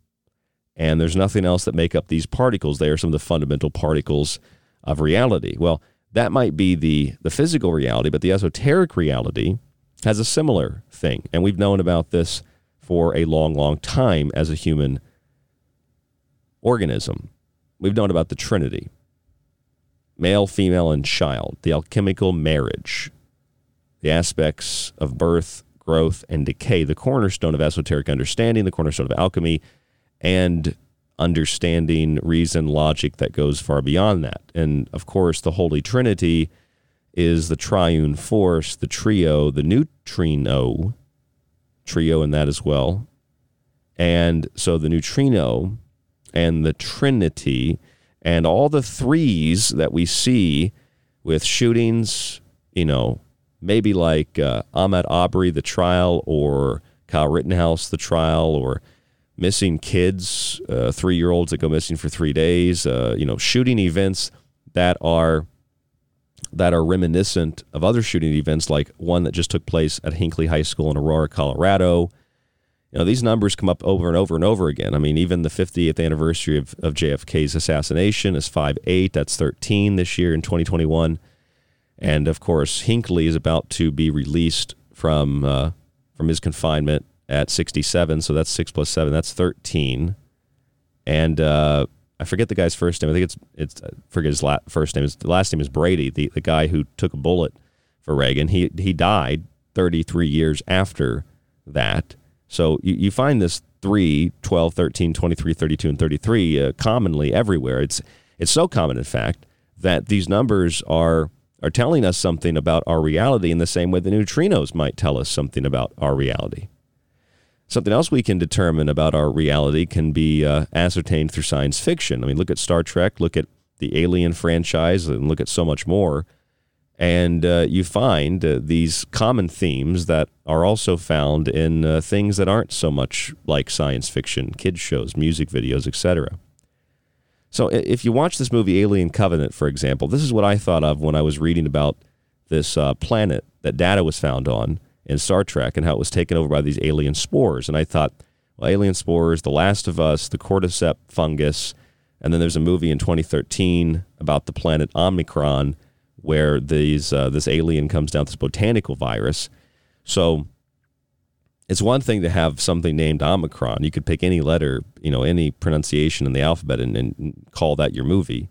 And there's nothing else that make up these particles. They are some of the fundamental particles of reality. Well, that might be the the physical reality, but the esoteric reality has a similar thing. And we've known about this for a long, long time as a human organism. We've known about the Trinity male, female, and child, the alchemical marriage, the aspects of birth, growth, and decay, the cornerstone of esoteric understanding, the cornerstone of alchemy, and understanding reason, logic that goes far beyond that. And of course, the Holy Trinity is the triune force, the trio, the neutrino, trio in that as well. And so the neutrino and the trinity and all the threes that we see with shootings, you know, maybe like uh, Ahmaud Arbery, the trial, or Kyle Rittenhouse, the trial, or missing kids, uh, three year olds that go missing for three days, uh, you know, shooting events that are that are reminiscent of other shooting events, like one that just took place at Hinkley High School in Aurora, Colorado. You know, these numbers come up over and over and over again. I mean, even the 50th anniversary of, of JFK's assassination is 5 8. That's 13 this year in 2021. And of course, Hinckley is about to be released from uh, from his confinement at 67. So that's six plus seven. That's 13. And uh, I forget the guy's first name. I think it's it's I forget his la- first name. His last name is Brady, the, the guy who took a bullet for Reagan. He he died 33 years after that. So you, you find this 3, 12, 13, 23, 32, and 33 uh, commonly everywhere. It's it's so common, in fact, that these numbers are are telling us something about our reality in the same way the neutrinos might tell us something about our reality. Something else we can determine about our reality can be uh, ascertained through science fiction. I mean, look at Star Trek, look at the Alien franchise, and look at so much more. And uh, you find uh, these common themes that are also found in uh, things that aren't so much like science fiction, kids shows, music videos, etc. So if you watch this movie Alien Covenant, for example, this is what I thought of when I was reading about this uh, planet that data was found on in Star Trek and how it was taken over by these alien spores. And I thought, well, alien spores, The Last of Us, the cordyceps fungus, and then there's a movie in 2013 about the planet Omicron where these uh, this alien comes down, this botanical virus. So it's one thing to have something named Omicron. You could pick any letter, you know, any pronunciation in the alphabet and, and call that your movie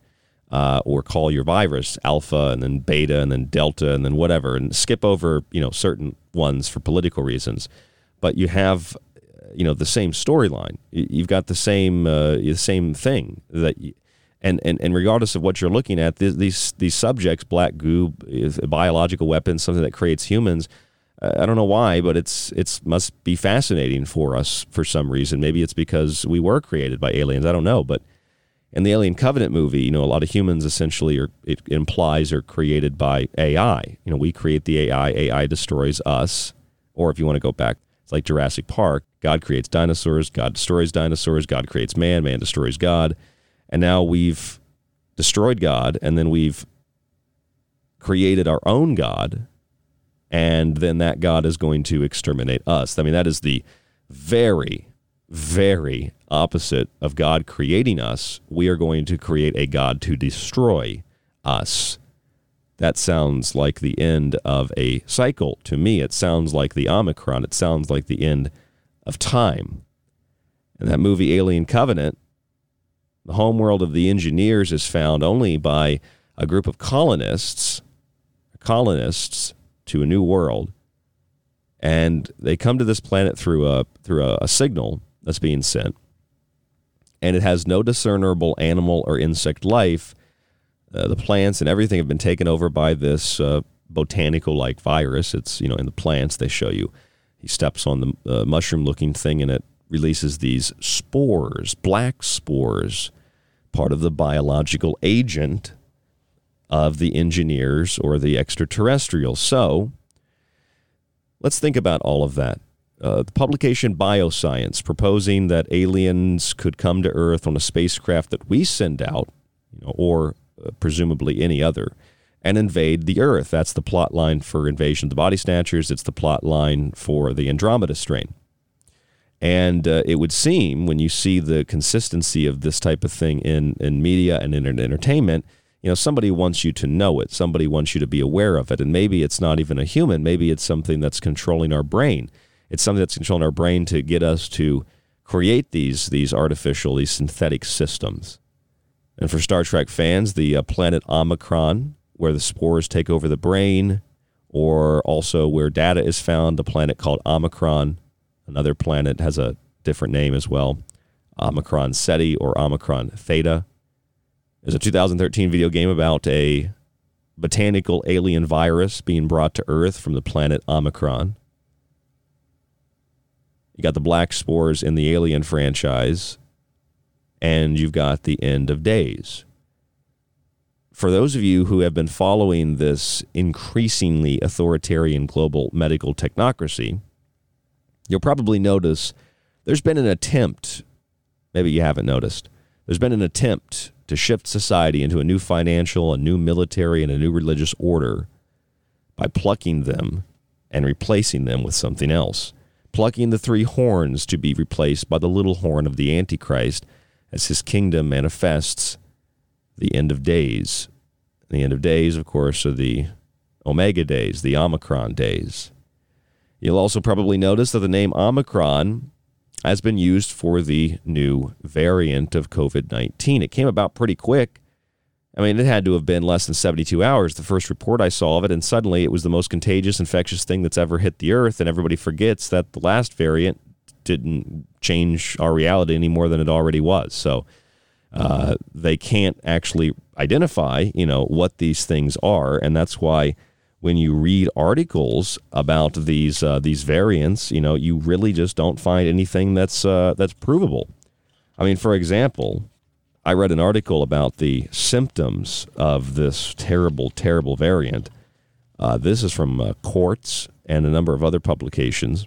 uh, or call your virus alpha and then beta and then delta and then whatever and skip over you know certain ones for political reasons but you have you know the same storyline you've got the same uh, the same thing that you, and, and and regardless of what you're looking at these these subjects black goo biological weapons something that creates humans I don't know why, but it's it's must be fascinating for us for some reason. Maybe it's because we were created by aliens. I don't know, but in the Alien Covenant movie, you know, a lot of humans essentially are it implies are created by AI. You know, we create the AI, AI destroys us. Or if you want to go back, it's like Jurassic Park. God creates dinosaurs, God destroys dinosaurs, God creates man, man destroys God. And now we've destroyed God and then we've created our own God. And then that God is going to exterminate us. I mean, that is the very, very opposite of God creating us, we are going to create a God to destroy us. That sounds like the end of a cycle. To me, it sounds like the Omicron. It sounds like the end of time. In that movie, Alien Covenant, the homeworld of the engineers is found only by a group of colonists, colonists to a new world. And they come to this planet through a through a, a signal that's being sent and it has no discernible animal or insect life. Uh, the plants and everything have been taken over by this uh, botanical like virus. It's, you know, in the plants, they show you. He steps on the uh, mushroom looking thing and it releases these spores, black spores, part of the biological agent of the engineers or the extraterrestrials. So let's think about all of that uh, the publication Bioscience proposing that aliens could come to Earth on a spacecraft that we send out, you know, or uh, presumably any other. and invade the Earth. That's the plot line for Invasion of the Body Snatchers. It's the plot line for the Andromeda strain. And uh, it would seem when you see the consistency of this type of thing in, in media and in entertainment, you know, somebody wants you to know it. Somebody wants you to be aware of it. And maybe it's not even a human. Maybe it's something that's controlling our brain. It's something that's controlling our brain to get us to create these these artificial, these synthetic systems. And for Star Trek fans, the uh, planet Omicron, where the spores take over the brain, or also where data is found, the planet called Omicron. Another planet has a different name as well, Omicron Ceti or Omicron Theta. There's a 2013 video game about a botanical alien virus being brought to Earth from the planet Omicron. You got the black spores in the Alien franchise, and you've got the end of days. For those of you who have been following this increasingly authoritarian global medical technocracy, you'll probably notice there's been an attempt, maybe you haven't noticed, there's been an attempt to shift society into a new financial, a new military, and a new religious order by plucking them and replacing them with something else. Plucking the three horns to be replaced by the little horn of the Antichrist as his kingdom manifests the end of days. The end of days, of course, are the Omega days, the Omicron days. You'll also probably notice that the name Omicron has been used for the new variant of COVID 19. It came about pretty quick. I mean, it had to have been less than 72 hours, the first report I saw of it, and suddenly it was the most contagious, infectious thing that's ever hit the earth, and everybody forgets that the last variant didn't change our reality any more than it already was. So uh, they can't actually identify, you know, what these things are, and that's why when you read articles about these uh, these variants, you know, you really just don't find anything that's uh, that's provable. I mean, for example, I read an article about the symptoms of this terrible, terrible variant. Uh, this is from uh, Quartz and a number of other publications,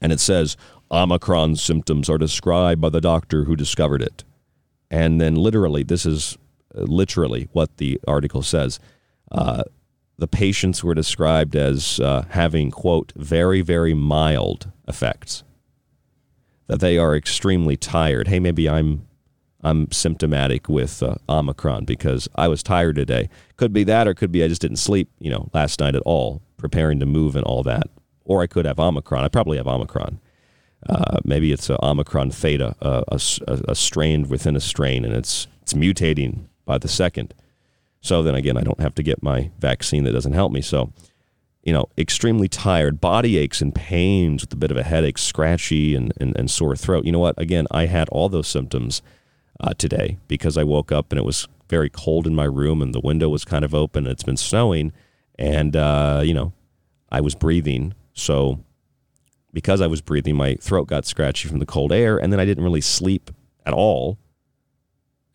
and it says Omicron symptoms are described by the doctor who discovered it, and then literally, this is uh, literally what the article says. Uh, the patients were described as uh, having, quote, very, very mild effects. That they are extremely tired. Hey, maybe I'm I'm symptomatic with uh, Omicron because I was tired today. Could be that, or could be I just didn't sleep, you know, last night at all, preparing to move and all that. Or I could have Omicron. I probably have Omicron. Uh, maybe it's a Omicron Theta, uh, a, a, strain within a strain, and it's it's mutating by the second. So then again, I don't have to get my vaccine that doesn't help me. So, you know, extremely tired, body aches and pains with a bit of a headache, scratchy and, and, and sore throat. You know what? Again, I had all those symptoms uh, today because I woke up and it was very cold in my room and the window was kind of open. It's been snowing and, uh, you know, I was breathing. So because I was breathing, my throat got scratchy from the cold air. And then I didn't really sleep at all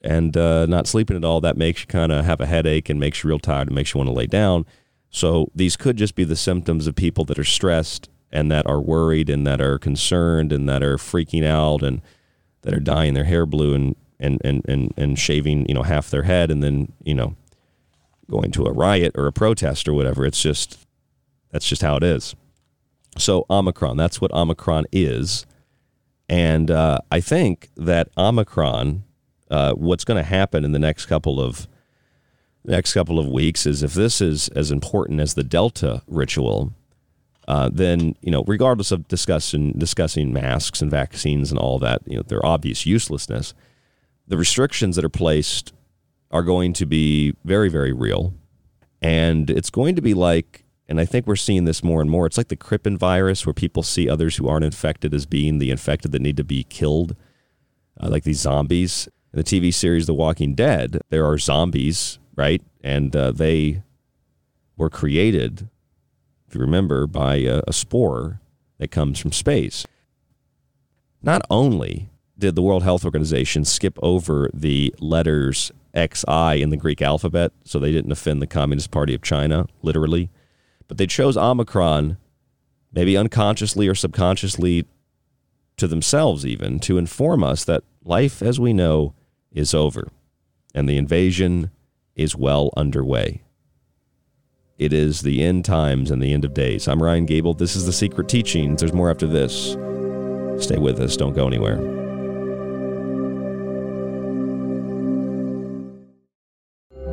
and uh, not sleeping at all, that makes you kind of have a headache and makes you real tired and makes you want to lay down. So these could just be the symptoms of people that are stressed and that are worried and that are concerned and that are freaking out and that are dyeing their hair blue and and and and, and shaving you know half their head and then you know going to a riot or a protest or whatever. It's just that's just how it is. So Omicron, that's what Omicron is, and uh, I think that Omicron uh, what's going to happen in the next couple of next couple of weeks is if this is as important as the Delta ritual, uh, then you know, regardless of discussing discussing masks and vaccines and all that, you know, their obvious uselessness, the restrictions that are placed are going to be very, very real, and it's going to be like. And I think we're seeing this more and more. It's like the Crippen virus, where people see others who aren't infected as being the infected that need to be killed, uh, like these zombies in the TV series The Walking Dead, there are zombies, right? And uh, they were created, if you remember, by a, a spore that comes from space. Not only did the World Health Organization skip over the letters XI in the Greek alphabet so they didn't offend the Communist Party of China, literally, but they chose Omicron, maybe unconsciously or subconsciously to themselves, even to inform us that life as we know is over and the invasion is well underway. It is the end times and the end of days. I'm Ryan Gable. This is The Secret Teachings. There's more after this. Stay with us. Don't go anywhere.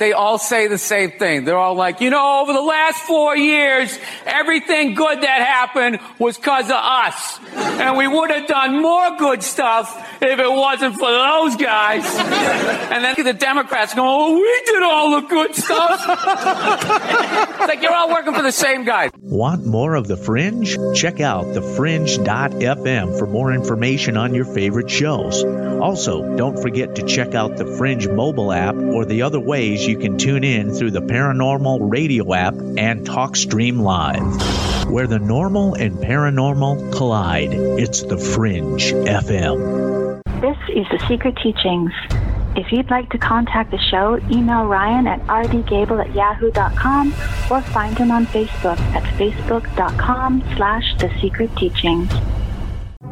They all say the same thing. They're all like, you know, over the last four years, everything good that happened was because of us. And we would have done more good stuff if it wasn't for those guys. And then the Democrats go, oh, we did all the good stuff. it's like you're all working for the same guy. Want more of The Fringe? Check out thefringe.fm for more information on your favorite shows. Also, don't forget to check out the Fringe mobile app or the other ways you can tune in through the Paranormal Radio app and TalkStream Live. Where the normal and paranormal collide, it's the Fringe FM. This is The Secret Teachings. If you'd like to contact the show, email Ryan at rdgable at yahoo.com or find him on Facebook at facebook.com slash The Secret Teachings.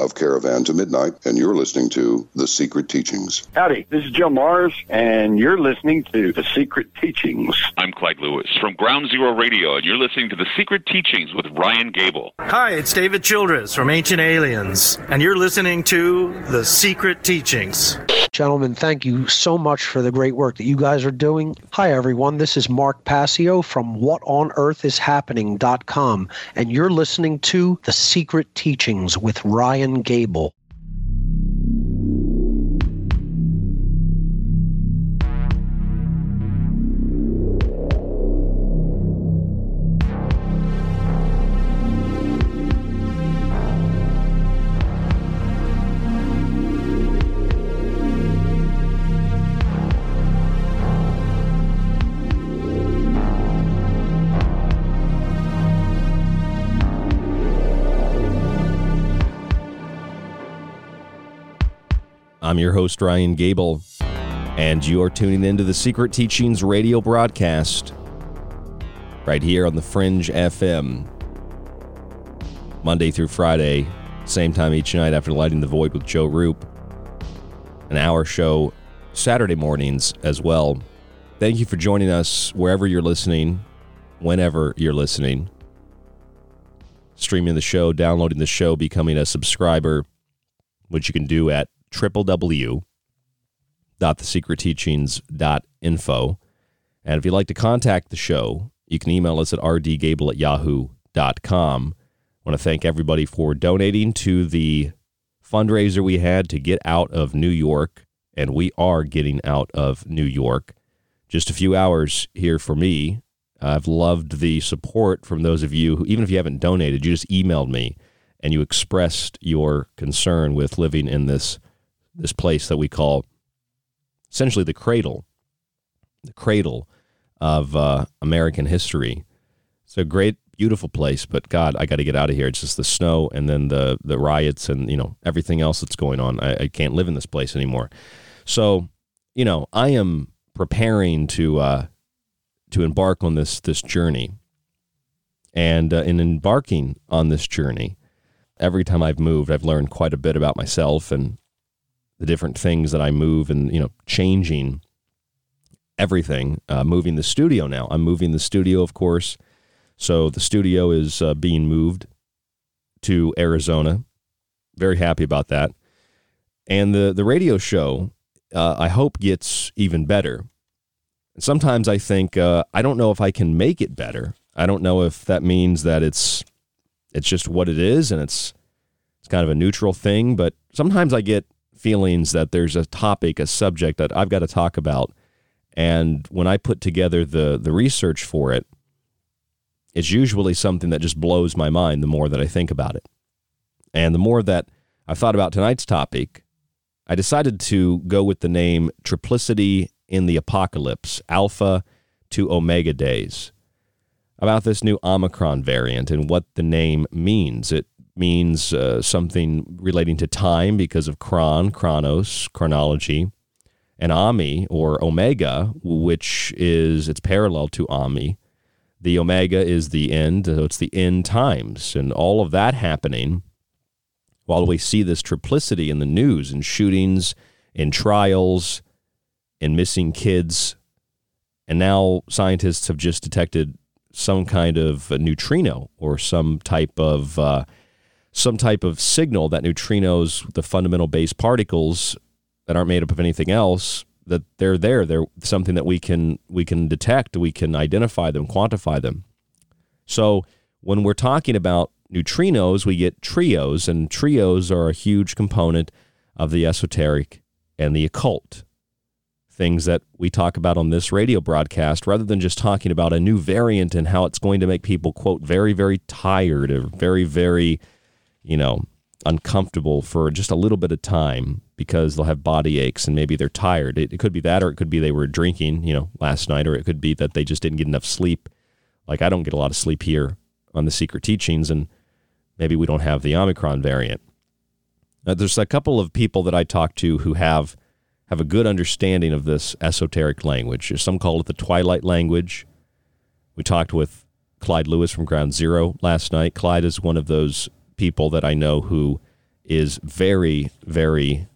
of Caravan to Midnight, and you're listening to The Secret Teachings. Howdy, this is Joe Mars, and you're listening to The Secret Teachings. I'm Clyde Lewis from Ground Zero Radio, and you're listening to The Secret Teachings with Ryan Gable. Hi, it's David Childress from Ancient Aliens, and you're listening to The Secret Teachings. Gentlemen, thank you so much for the great work that you guys are doing. Hi, everyone. This is Mark Passio from WhatOnEarthIsHappening.com, and you're listening to The Secret Teachings with Ryan Gable. I'm your host, Ryan Gable, and you are tuning into the Secret Teachings radio broadcast right here on the Fringe FM. Monday through Friday, same time each night after Lighting the Void with Joe Rupe. An hour show Saturday mornings as well. Thank you for joining us wherever you're listening, whenever you're listening. Streaming the show, downloading the show, becoming a subscriber, which you can do at www.thesecretteachings.info. And if you'd like to contact the show, you can email us at rdgable at yahoo.com. I want to thank everybody for donating to the fundraiser we had to get out of New York. And we are getting out of New York. Just a few hours here for me. I've loved the support from those of you who, even if you haven't donated, you just emailed me and you expressed your concern with living in this this place that we call essentially the cradle, the cradle of uh, American history. It's a great, beautiful place, but God, I got to get out of here. It's just the snow and then the the riots and you know everything else that's going on. I, I can't live in this place anymore. So, you know, I am preparing to uh, to embark on this this journey, and uh, in embarking on this journey, every time I've moved, I've learned quite a bit about myself and the different things that I move, and you know, changing everything. Uh, moving the studio now. I'm moving the studio, of course. So the studio is uh, being moved to Arizona. Very happy about that. And the the radio show, uh, I hope gets even better. Sometimes I think uh, I don't know if I can make it better. I don't know if that means that it's it's just what it is and it's it's kind of a neutral thing. But sometimes I get feelings that there's a topic, a subject that I've got to talk about and when I put together the the research for it, it's usually something that just blows my mind the more that I think about it. And the more that I thought about tonight's topic, I decided to go with the name Triplicity in the Apocalypse, Alpha to Omega Days. About this new Omicron variant and what the name means. It means uh, something relating to time because of chron, chronos, chronology and Ami or Omega, which is its parallel to Ami. The Omega is the end, so it's the end times, and all of that happening while we see this triplicity in the news in shootings, in trials, in missing kids. And now scientists have just detected some kind of neutrino or some type of uh, some type of signal that neutrinos, the fundamental base particles, that aren't made up of anything else that they're there. They're something that we can we can detect we can identify them quantify them. So when we're talking about neutrinos we get trios and trios are a huge component of the esoteric and the occult. Things that we talk about on this radio broadcast rather than just talking about a new variant and how it's going to make people quote very very tired or very very you know uncomfortable for just a little bit of time because they'll have body aches and maybe they're tired. It, it, could be that, or it could be they were drinking, you know, last night, or it could be that they just didn't get enough sleep. Like I don't get a lot of sleep here on the secret teachings, and maybe we don't have the Omicron variant. Now, there's a couple of people that I talk to who have have a good understanding of this esoteric language. Some call it the twilight language. We talked with Clyde Lewis from Ground Zero last night. Clyde is one of those people that I know who is very, very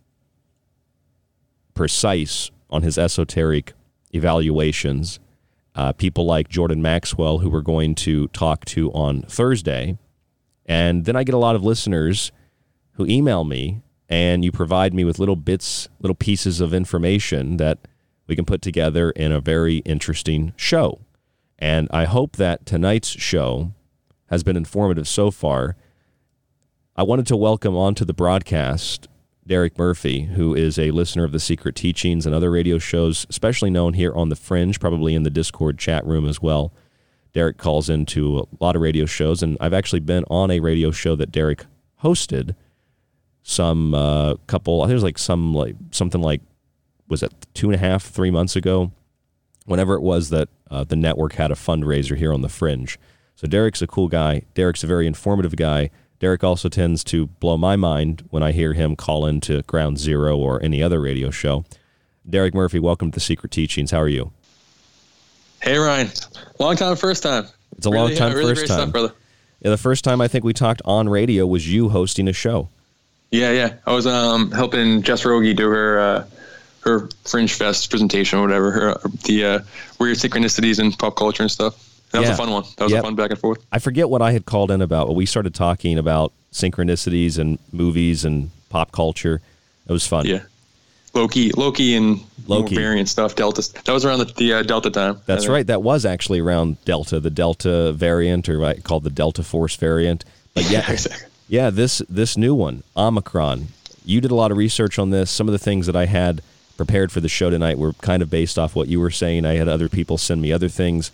precise on his esoteric evaluations. Uh, people like Jordan Maxwell, who we're going to talk to on Thursday. And then I get a lot of listeners who email me and you provide me with little bits, little pieces of information that we can put together in a very interesting show. And I hope that tonight's show has been informative so far I wanted to welcome onto the broadcast Derek Murphy, who is a listener of the Secret Teachings and other radio shows, especially known here on the Fringe, probably in the Discord chat room as well. Derek calls into a lot of radio shows, and I've actually been on a radio show that Derek hosted some uh, couple. I think it was like some like something like was it two and a half, three months ago, whenever it was that uh, the network had a fundraiser here on the Fringe. So Derek's a cool guy. Derek's a very informative guy. Derek also tends to blow my mind when I hear him call into Ground Zero or any other radio show. Derek Murphy, welcome to the Secret Teachings. How are you? Hey Ryan, long time, first time. It's a really, long time, really first time, stuff, brother. Yeah, the first time I think we talked on radio was you hosting a show. Yeah, yeah. I was um, helping Jess Rogie do her uh, her Fringe Fest presentation or whatever, her, the uh, weird synchronicities in pop culture and stuff. That was a fun one. That was yep. a fun back and forth. I forget what I had called in about. but We started talking about synchronicities and movies and pop culture. It was fun. Yeah. Loki, Loki, and Loki variant stuff. Delta. That was around the, the uh, Delta time. That's right. That was actually around Delta, the Delta variant, or called the Delta Force variant. But yeah, yeah, this this new one, Omicron. You did a lot of research on this. Some of the things that I had prepared for the show tonight were kind of based off what you were saying. I had other people send me other things.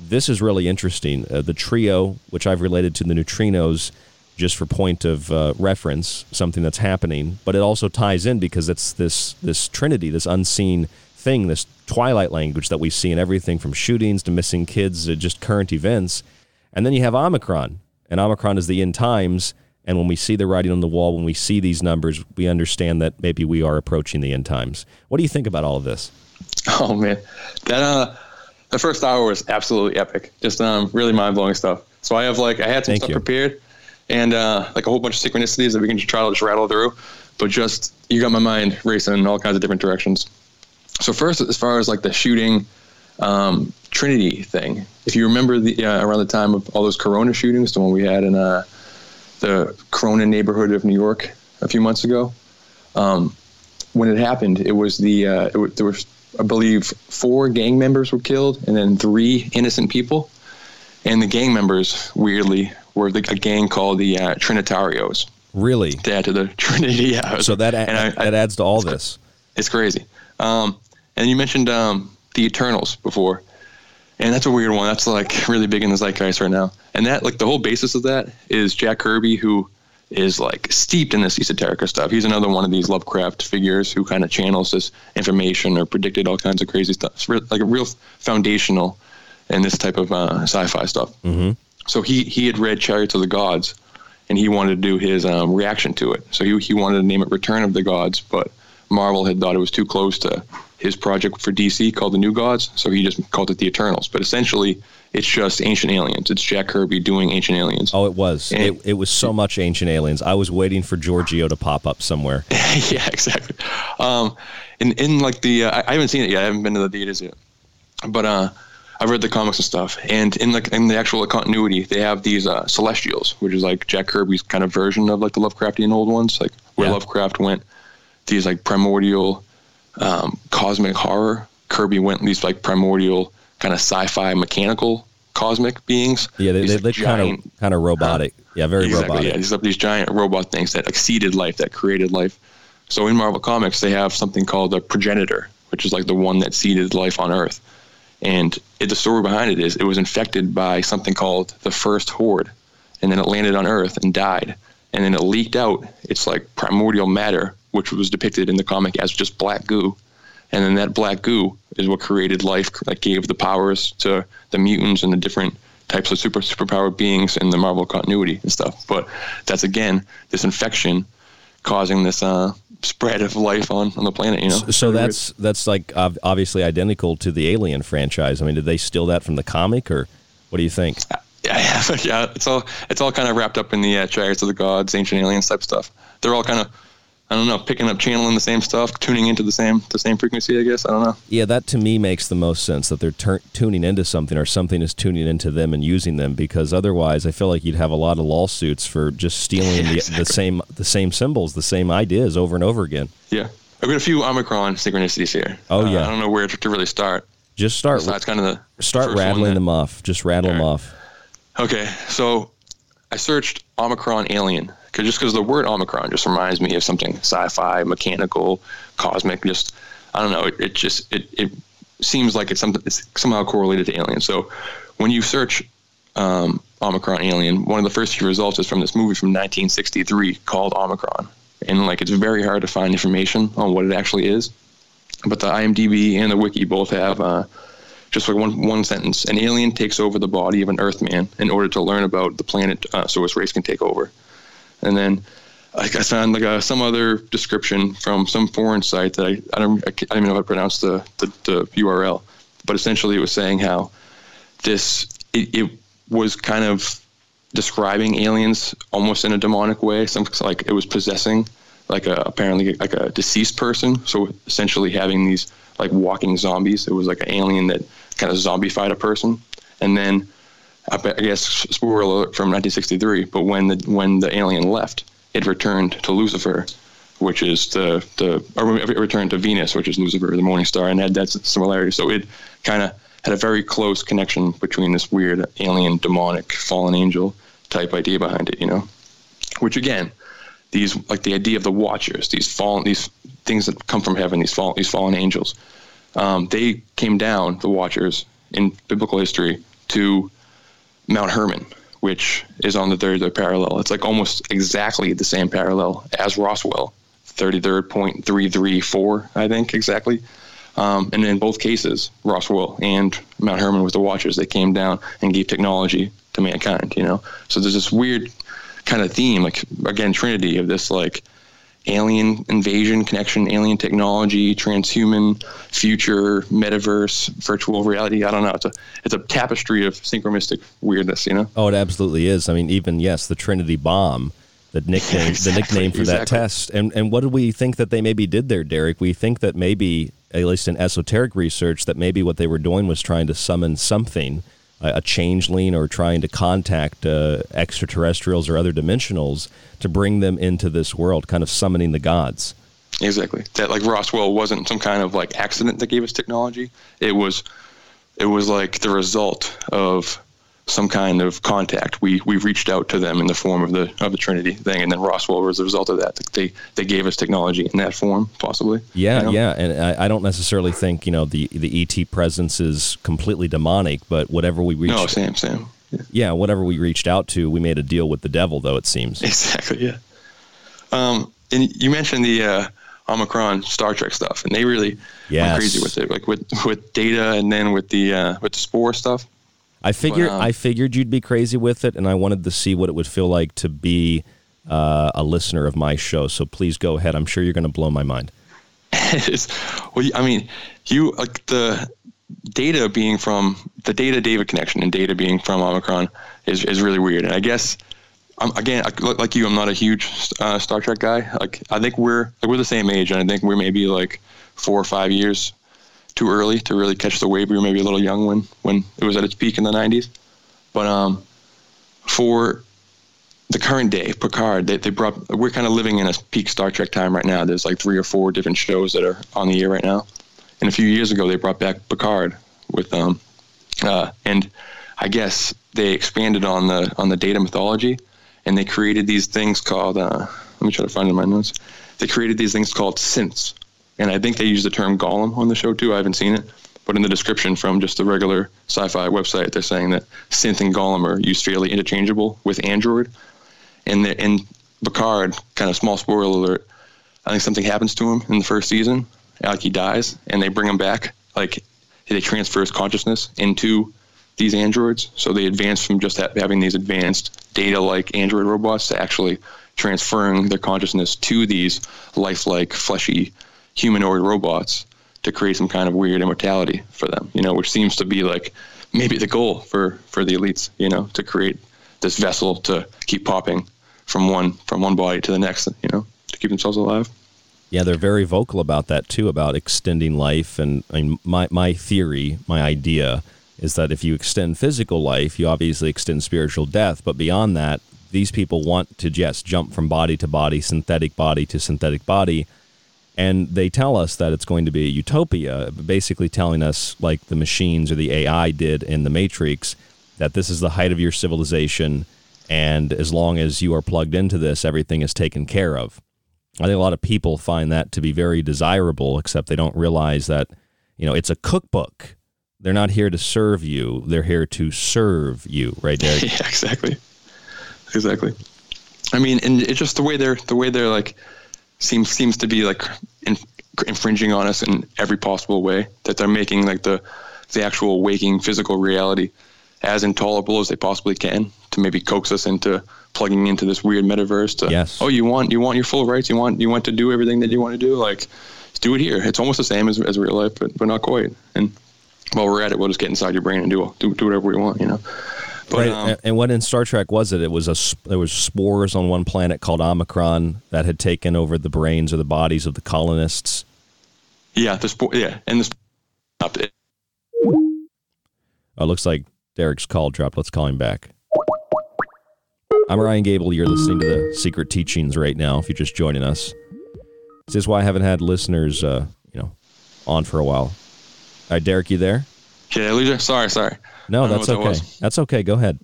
This is really interesting. Uh, the trio, which I've related to the neutrinos, just for point of uh, reference, something that's happening, but it also ties in because it's this this trinity, this unseen thing, this twilight language that we see in everything from shootings to missing kids to just current events. And then you have Omicron, and Omicron is the end times. And when we see the writing on the wall, when we see these numbers, we understand that maybe we are approaching the end times. What do you think about all of this? Oh man, that uh, the first hour was absolutely epic. Just um, really mind blowing stuff. So I have like I had some Thank stuff you. prepared, and uh, like a whole bunch of synchronicities that we can just try to just rattle through. But just you got my mind racing in all kinds of different directions. So first, as far as like the shooting um, Trinity thing, if you remember the uh, around the time of all those Corona shootings, the one we had in uh, the Corona neighborhood of New York a few months ago, um, when it happened, it was the uh, it there was I believe four gang members were killed and then three innocent people, and the gang members weirdly were the, a gang called the uh, Trinitarios. Really? To add to the Trinity, yeah. So that I- that adds to all this. it's crazy. Um, and you mentioned um, the Eternals before, and that's a weird one. That's like really big in the zeitgeist right now. And that, like, the whole basis of that is Jack Kirby, who is like steeped in this esoterica stuff. He's another one of these Lovecraft figures who kind of channels this information or predicted all kinds of crazy stuff. It's like a real foundational in this type of uh, sci-fi stuff. Mm-hmm. So he he had read Chariots of the Gods, and he wanted to do his um, reaction to it. So he he wanted to name it Return of the Gods, but Marvel had thought it was too close to his project for DC called the New Gods, so he just called it the Eternals. But essentially, it's just Ancient Aliens. It's Jack Kirby doing Ancient Aliens. Oh, it was. And- It, it was so much Ancient Aliens. I was waiting for Giorgio to pop up somewhere. yeah, exactly. Um, in in like the uh, I, haven't seen it yet. I haven't been to the theaters yet, but uh, I've read the comics and stuff. And in like in the actual continuity, they have these uh, Celestials, which is like Jack Kirby's kind of version of like the Lovecraftian old ones, like where Yeah. Lovecraft went these like primordial um, cosmic horror. Kirby went these like primordial kind of sci-fi mechanical cosmic beings. Yeah, they, These, they, like, they kind of kind of robotic. yeah, very exactly, robotic. Yeah, these these giant robot things that exceeded life, that created life. So in Marvel Comics, they have something called a progenitor, which is like the one that seeded life on Earth. And it, the story behind it is it was infected by something called the first horde, and then it landed on Earth and died. And then it leaked out its like primordial matter, which was depicted in the comic as just black goo. And then that black goo is what created life, that gave the powers to the mutants and the different types of super superpowered beings in the Marvel continuity and stuff. But that's again this infection causing this uh, spread of life on, on the planet. You know. So, so that's that's like obviously identical to the Alien franchise. I mean, did they steal that from the comic, or what do you think? yeah, yeah. It's all it's all kind of wrapped up in the uh, Chariots of the Gods, Ancient Aliens type stuff. They're all kind of I don't know, picking up, channeling the same stuff, tuning into the same the same frequency. I guess I don't know. Yeah, that to me makes the most sense that they're tur- tuning into something or something is tuning into them and using them because otherwise I feel like you'd have a lot of lawsuits for just stealing the, the same the same symbols, the same ideas over and over again. Yeah, I've got a few Omicron synchronicities here. Oh, Uh, yeah. I don't know where to, really start. Just start Besides kind of the start rattling them off. Just rattle them off. Okay, so I searched Omicron alien cause just because the word Omicron just reminds me of something sci-fi, mechanical, cosmic. Just I don't know. It, it just it, it seems like it's something it's somehow correlated to aliens. So when you search um, Omicron alien, one of the first few results is from this movie from 1963 called Omicron, and like it's very hard to find information on what it actually is. But the IMDb and the wiki both have uh, just like one one sentence: an alien takes over the body of an Earthman in order to learn about the planet, uh, so his race can take over. And then like I found like uh some other description from some foreign site that I, I don't I, I don't even know how to pronounce the, the the URL, but essentially it was saying how this it, it was kind of describing aliens almost in a demonic way. Some like it was possessing like a apparently like a deceased person. So essentially having these like walking zombies. It was like an alien that kind of zombified a person, and then I, guess spoiler alert from 1963. But when the when the alien left, it returned to Lucifer, which is the the or it returned to Venus, which is Lucifer, the morning star, and had that similarity. So it kind of had a very close connection between this weird alien, demonic, fallen angel type idea behind it, you know. Which again, these like the idea of the Watchers, these fallen, these things that come from heaven, these fallen, these fallen angels, um, they came down, the Watchers, in biblical history to Mount Hermon, which is on the 33rd parallel. It's like almost exactly the same parallel as Roswell, 33.334, I think exactly. Um, and in both cases, Roswell and Mount Hermon with the Watchers, they came down and gave technology to mankind. You know, so there's this weird kind of theme, like again, Trinity of this like alien invasion connection, alien technology, transhuman future, metaverse, virtual reality. I don't know. It's a it's a tapestry of synchronistic weirdness. You know. Oh, it absolutely is. I mean, even yes, the Trinity bomb. The nickname, exactly, the nickname for exactly. that test, and and what do we think that they maybe did there, Derek? We think that maybe, at least in esoteric research, that maybe what they were doing was trying to summon something a changeling or trying to contact uh, extraterrestrials or other dimensionals to bring them into this world, kind of summoning the gods. Exactly. That like Roswell wasn't some kind of like accident that gave us technology. It was, it was like the result of some kind of contact. We we reached out to them in the form of the of the Trinity thing, and then Roswell was the result of that. They they gave us technology in that form, possibly. Yeah, you know? yeah, and I, I, don't necessarily think you know the the ET presence is completely demonic, but whatever we reached. No, same, same. Yeah. yeah, whatever we reached out to, we made a deal with the devil, though it seems. Exactly. Yeah. Um, and you mentioned the uh, Omicron Star Trek stuff, and they really yes. went crazy with it, like with with data, and then with the uh, with the spore stuff. I figured I figured you'd be crazy with it, and I wanted to see what it would feel like to be uh, a listener of my show. So please go ahead. I'm sure you're going to blow my mind. well, I mean, you like the data being from the data David connection and data being from Omicron is, is really weird. And I guess I'm, again, like you, I'm not a huge uh, Star Trek guy. Like I think we're like we're the same age, and I think we're maybe like four or five years too early to really catch the wave. We were maybe a little young when when it was at its peak in the '90s. But um, for the current day, Picard, they, they brought. We're kind of living in a peak Star Trek time right now. There's like three or four different shows that are on the air right now. And a few years ago, they brought back Picard with um, uh, and I guess they expanded on the on the data mythology, and they created these things called. Uh, let me try to find it in my notes. They created these things called synths, and I think they use the term golem on the show too. I haven't seen it, but in the description from just the regular sci-fi website, they're saying that synth and golem are used fairly interchangeable with android. And the, in Picard, kind of small spoiler alert, I think something happens to him in the first season, like he dies, and they bring him back, like they transfer his consciousness into these androids. So they advance from just having these advanced data-like android robots to actually transferring their consciousness to these lifelike, fleshy humanoid robots to create some kind of weird immortality for them, you know, which seems to be like maybe the goal for, for the elites, you know, to create this vessel to keep popping from one from one body to the next, you know, to keep themselves alive. Yeah, they're very vocal about that too, about extending life. And I mean, my my theory, my idea, is that if you extend physical life, you obviously extend spiritual death. But beyond that, these people want to just jump from body to body, synthetic body to synthetic body, and they tell us that it's going to be a utopia, basically telling us, like the machines or the AI did in the Matrix, that this is the height of your civilization, and as long as you are plugged into this, everything is taken care of. I think a lot of people find that to be very desirable, except they don't realize that, you know, it's a cookbook. They're not here to serve you; they're here to serve you, right there. yeah, exactly, exactly. I mean, and it's just the way they're the way they're like seems seems to be like in, infringing on us in every possible way. That they're making like the the actual waking physical reality as intolerable as they possibly can to maybe coax us into plugging into this weird metaverse. To, yes. Oh, you want you want your full rights. You want you want to do everything that you want to do. Like, do it here. It's almost the same as, as real life, but but not quite. And while we're at it, we'll just get inside your brain and do do, do whatever we want. You know. But, right. Um, and what in Star Trek was it? It was a there was spores on one planet called Omicron that had taken over the brains or the bodies of the colonists. Yeah, the spore. Yeah, and the. Oh, it looks like Derek's call dropped. Let's call him back. I'm Ryan Gable. You're listening to the Secret Teachings right now. If you're just joining us, this is why I haven't had listeners, uh, you know, on for a while. All right, Derek, you there? Yeah, loser. Sorry, sorry. No, that's okay. That that's okay. Go ahead.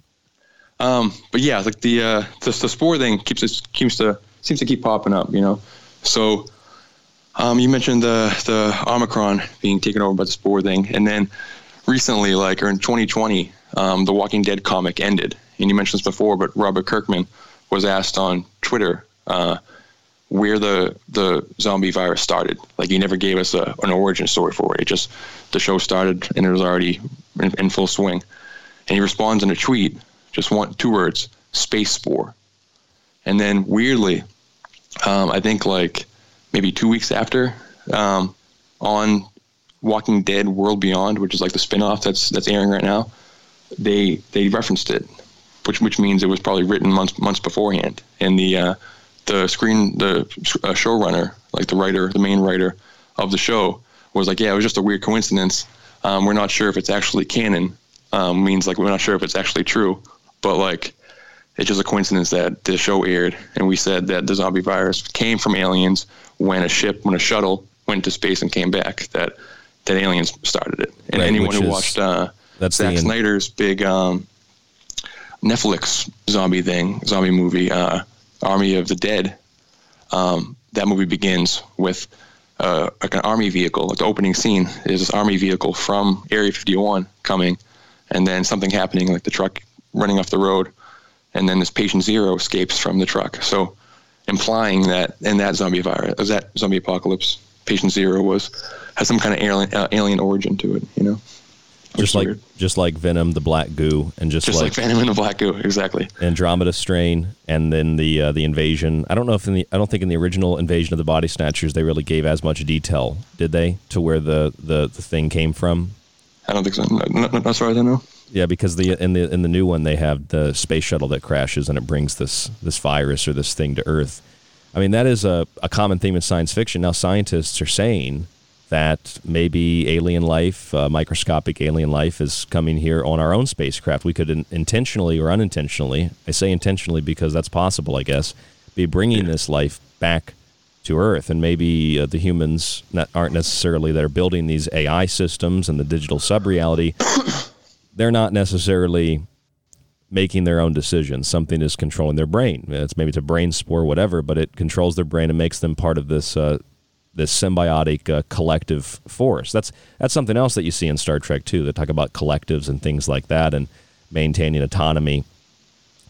Um, but yeah, like the uh, the, the spore thing keeps keeps to seems to keep popping up, you know. So um, you mentioned the the Omicron being taken over by the spore thing, and then recently, like or in 2020, um, the Walking Dead comic ended, and you mentioned this before, but Robert Kirkman was asked on Twitter uh, where the the zombie virus started. Like he never gave us a, an origin story for it. It just the show started and it was already in, in full swing. And he responds in a tweet, just one two words, space spore. And then weirdly, um, I think like maybe two weeks after, um, on Walking Dead World Beyond, which is like the spinoff that's that's airing right now, they they referenced it, which which means it was probably written months months beforehand. And the uh, the screen the uh, showrunner, like the writer, the main writer of the show, was like, yeah, it was just a weird coincidence. Um, we're not sure if it's actually canon. Um, means like we're not sure if it's actually true, but like it's just a coincidence that the show aired and we said that the zombie virus came from aliens when a ship, when a shuttle went to space and came back. That that aliens started it. And Right, anyone who is- watched uh, that's Zack Snyder's big um, Netflix zombie thing, zombie movie, uh, Army of the Dead. Um, that movie begins with uh, like an army vehicle. Like the opening scene is this army vehicle from Area 51 coming, and then something happening, like the truck running off the road, and then this patient zero escapes from the truck. So, implying that in that zombie virus, that zombie apocalypse, patient zero was has some kind of alien uh, alien origin to it. You know, just like just like Venom, the Black Goo, and just, just like, Venom and the Black Goo, exactly. Andromeda strain, and then the uh, the invasion. I don't know if in the I don't think in the original invasion of the Body Snatchers they really gave as much detail, did they, to where the the, the thing came from? I don't think so. No, no, no, as far as I know. Yeah, because the in the in the new one they have the space shuttle that crashes and it brings this this virus or this thing to Earth. I mean that is a, a common theme in science fiction. Now scientists are saying that maybe alien life, uh, microscopic alien life, is coming here on our own spacecraft. We could in- intentionally or unintentionally, I say intentionally because that's possible, I guess, be bringing this life back to Earth, and maybe uh, the humans not, aren't necessarily that are building these AI systems and the digital sub-reality. they're not necessarily making their own decisions. Something is controlling their brain. It's maybe it's a brain spore, whatever, but it controls their brain and makes them part of this uh, this symbiotic uh, collective force. That's that's something else that you see in Star Trek too. They talk about collectives and things like that, and maintaining autonomy.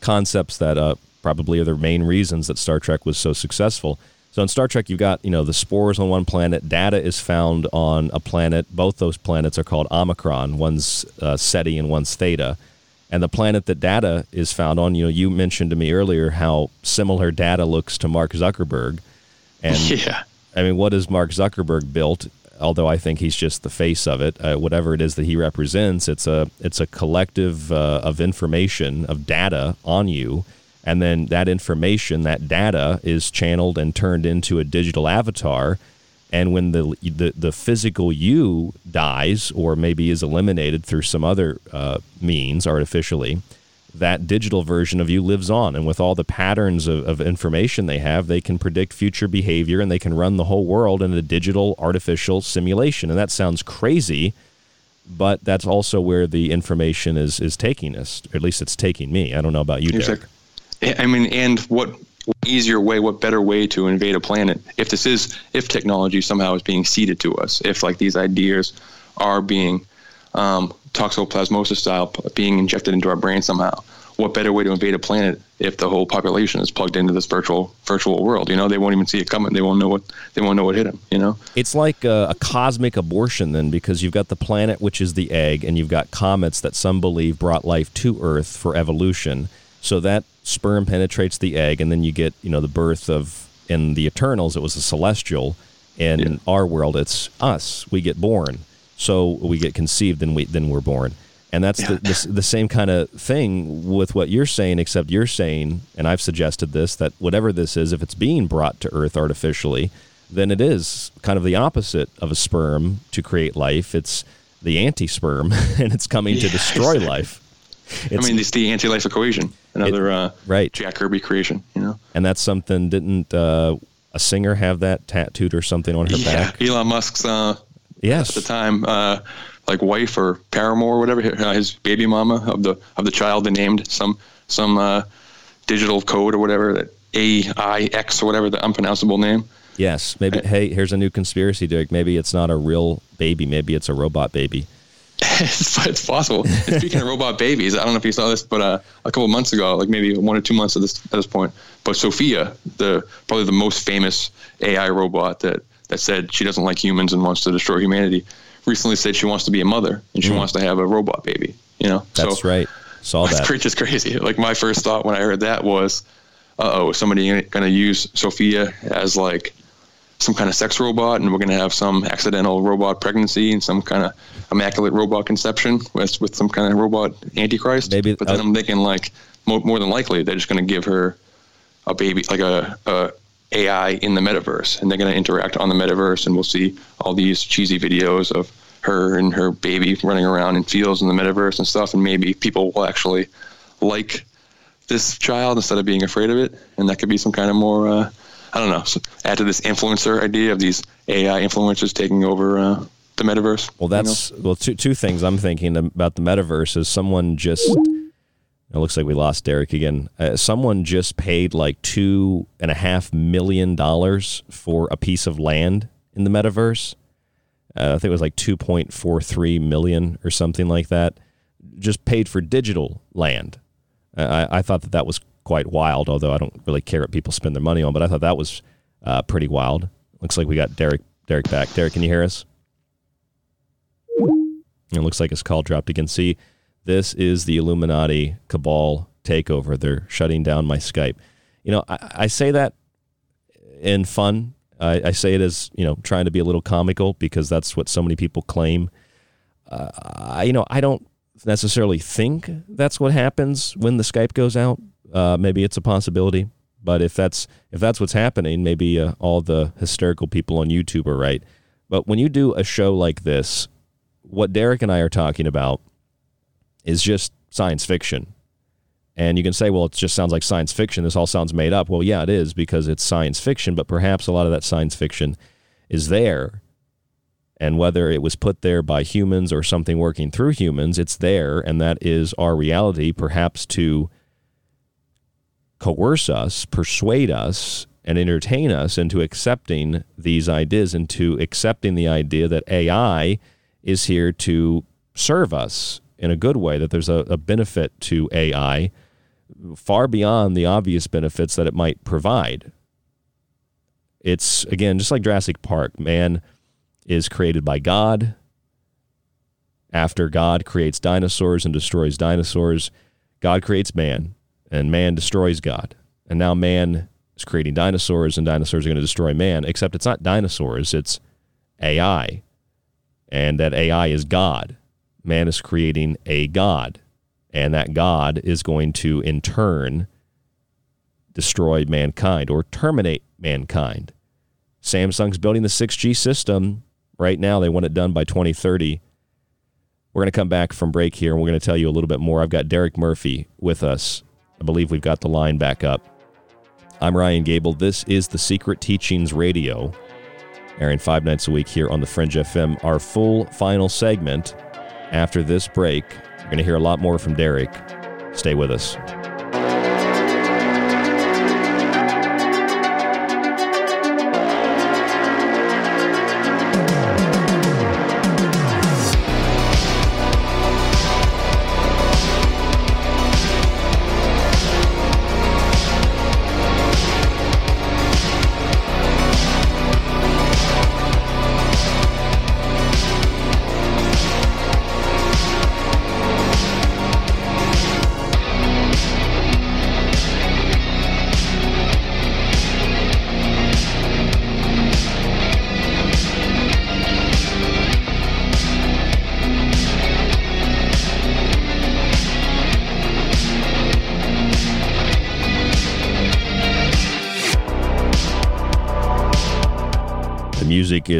Concepts that uh, probably are the main reasons that Star Trek was so successful. So in Star Trek, you've got you know the spores on one planet. Data is found on a planet. Both those planets are called Omicron. One's uh, Ceti and one's Theta. And the planet that Data is found on, you know, you mentioned to me earlier how similar Data looks to Mark Zuckerberg. And Yeah. I mean, what has Mark Zuckerberg built? Although I think he's just the face of it, uh, whatever it is that he represents, it's a it's a collective uh, of information of data on you, and then that information, that data, is channeled and turned into a digital avatar. And when the the, the physical you dies, or maybe is eliminated through some other uh, means artificially, that digital version of you lives on. And with all the patterns of, of information they have, they can predict future behavior and they can run the whole world in a digital artificial simulation. And that sounds crazy, but that's also where the information is, is taking us. Or at least it's taking me. I don't know about you, Derek. Exactly. I mean, and what easier way, what better way to invade a planet if this is, if technology somehow is being seeded to us, if like these ideas are being um, toxoplasmosis style being injected into our brain somehow. What better way to invade a planet if the whole population is plugged into this virtual virtual world? You know, they won't even see it coming. They won't know what they won't know what hit them. You know, It's like a, a cosmic abortion, then, because you've got the planet, which is the egg, and you've got comets that some believe brought life to Earth for evolution. So that sperm penetrates the egg, and then you get, you know, the birth of, in the Eternals, it was a celestial. In our world, it's us. We get born. So we get conceived, and we then we're born. And that's the, the, the same kind of thing with what you're saying, except you're saying, and I've suggested this, that whatever this is, if it's being brought to Earth artificially, then it is kind of the opposite of a sperm to create life. It's the anti sperm, and it's coming to destroy exactly. life. I mean, it's the anti-life equation, another uh, right Jack Kirby creation. You know, And that's something, didn't uh, a singer have that tattooed or something on her yeah, back? Elon Musk's uh, Yes. at the time, uh, like wife or paramour or whatever, uh, his baby mama of the of the child they named some some uh, digital code or whatever that AIX or whatever the unpronounceable name. Yes, maybe. Hey, here's a new conspiracy, Derek. Maybe it's not a real baby. Maybe it's a robot baby. it's, it's possible. And speaking of robot babies, I don't know if you saw this, but uh, a couple months ago, like maybe one or two months at this at this point, but Sophia, the probably the most famous AI robot that that said she doesn't like humans and wants to destroy humanity, recently said she wants to be a mother and she Mm. wants to have a robot baby. You know, That's so right. Saw that. cra- just crazy. Like my first thought when I heard that was, uh oh, somebody going to use Sophia as like some kind of sex robot, and we're going to have some accidental robot pregnancy and some kind of immaculate robot conception with with some kind of robot antichrist. Maybe, but then I'm thinking like more, more than likely they're just going to give her a baby, like a, a AI in the metaverse, and they're going to interact on the metaverse, and we'll see all these cheesy videos of her and her baby running around in fields in the metaverse and stuff, and maybe people will actually like this child instead of being afraid of it, and that could be some kind of more. Uh, I don't know. So add to this influencer idea of these AI influencers taking over uh, the metaverse. Well, that's well two two things I'm thinking about the metaverse is someone just. It looks like we lost Derek again. Uh, someone just paid like two and a half million dollars for a piece of land in the metaverse. Uh, I think it was like two point four three million or something like that. Just paid for digital land. Uh, I, I thought that that was quite wild. Although I don't really care what people spend their money on, but I thought that was uh, pretty wild. Looks like we got Derek Derek back. Derek, can you hear us? It looks like his call dropped again. See, this is the Illuminati cabal takeover. They're shutting down my Skype. You know, I, I say that in fun. I, I say it as you know, trying to be a little comical because that's what so many people claim. Uh, I, you know, I don't necessarily think that's what happens when the Skype goes out. Uh, maybe it's a possibility, but if that's if that's what's happening, maybe uh, all the hysterical people on YouTube are right. But when you do a show like this, what Derek and I are talking about is just science fiction. And you can say, well, it just sounds like science fiction. This all sounds made up. Well, yeah, it is because it's science fiction, but perhaps a lot of that science fiction is there. And whether it was put there by humans or something working through humans, it's there. And that is our reality, perhaps to coerce us, persuade us, and entertain us into accepting these ideas, into accepting the idea that AI is here to serve us in a good way, that there's a, a benefit to AI far beyond the obvious benefits that it might provide. It's, again, just like Jurassic Park, man is created by God. After God creates dinosaurs and destroys dinosaurs, God creates man, and man destroys God. And now man is creating dinosaurs, and dinosaurs are going to destroy man, except it's not dinosaurs, it's AI. And that AI is God. Man is creating a God. And that God is going to, in turn, destroy mankind or terminate mankind. Samsung's building the 6G system right now. They want it done by 2030. We're going to come back from break here and we're going to tell you a little bit more. I've got Derek Murphy with us. I believe we've got the line back up. I'm Ryan Gable. This is the Secret Teachings Radio, airing five nights a week here on the Fringe FM. Our full final segment after this break. You're going to hear a lot more from Derek. Stay with us.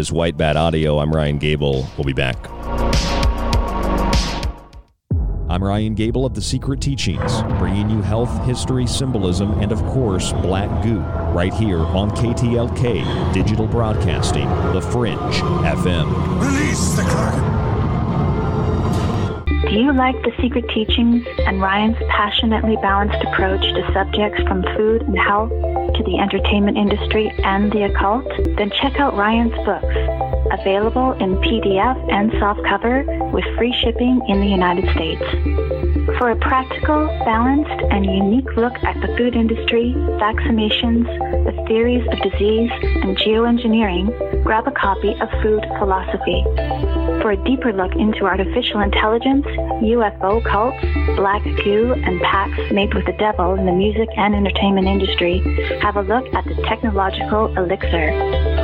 Is White Bat Audio. I'm Ryan Gable. We'll be back. I'm Ryan Gable of The Secret Teachings, bringing you health, history, symbolism, and of course, black goo, right here on KTLK Digital Broadcasting, The Fringe FM. Release the Kraken! Do you like the secret teachings and Ryan's passionately balanced approach to subjects from food and health to the entertainment industry and the occult? Then check out Ryan's books, available in PDF and softcover with free shipping in the United States. For a practical, balanced, and unique look at the food industry, vaccinations, the theories of disease, and geoengineering, grab a copy of Food Philosophy. For a deeper look into artificial intelligence, UFO cults, black goo, and pacts made with the devil in the music and entertainment industry, have a look at the technological elixir.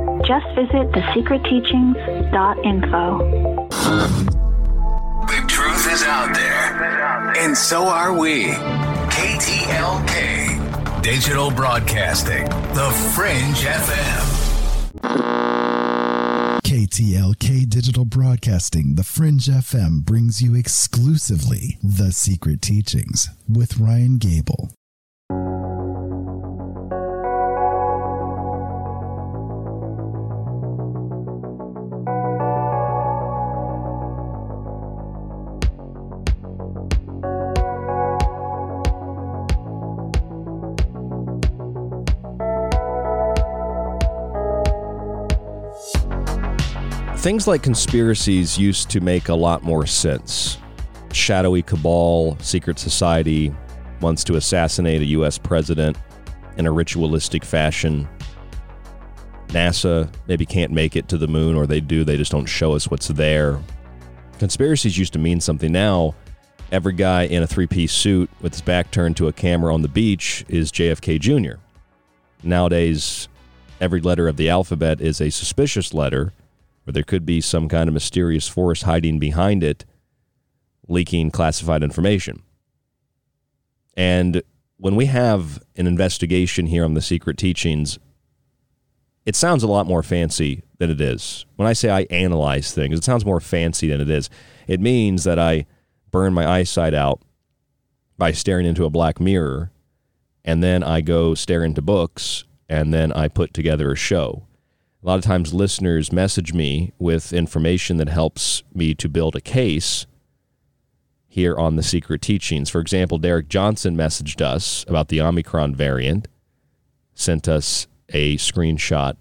Just visit thesecretteachings.info. The truth is out there, and so are we. KTLK, Digital Broadcasting, The Fringe FM. KTLK Digital Broadcasting, The Fringe FM brings you exclusively The Secret Teachings with Ryan Gable. Things like conspiracies used to make a lot more sense. Shadowy cabal, secret society wants to assassinate a U.S. president in a ritualistic fashion. NASA maybe can't make it to the moon, or they do, they just don't show us what's there. Conspiracies used to mean something. Now, every guy in a three piece suit with his back turned to a camera on the beach is JFK Jr. Nowadays, every letter of the alphabet is a suspicious letter or there could be some kind of mysterious force hiding behind it, leaking classified information. And when we have an investigation here on the secret teachings, it sounds a lot more fancy than it is. When I say I analyze things, it sounds more fancy than it is. It means that I burn my eyesight out by staring into a black mirror, and then I go stare into books, and then I put together a show. A lot of times, listeners message me with information that helps me to build a case here on the secret teachings. For example, Derek Johnson messaged us about the Omicron variant, sent us a screenshot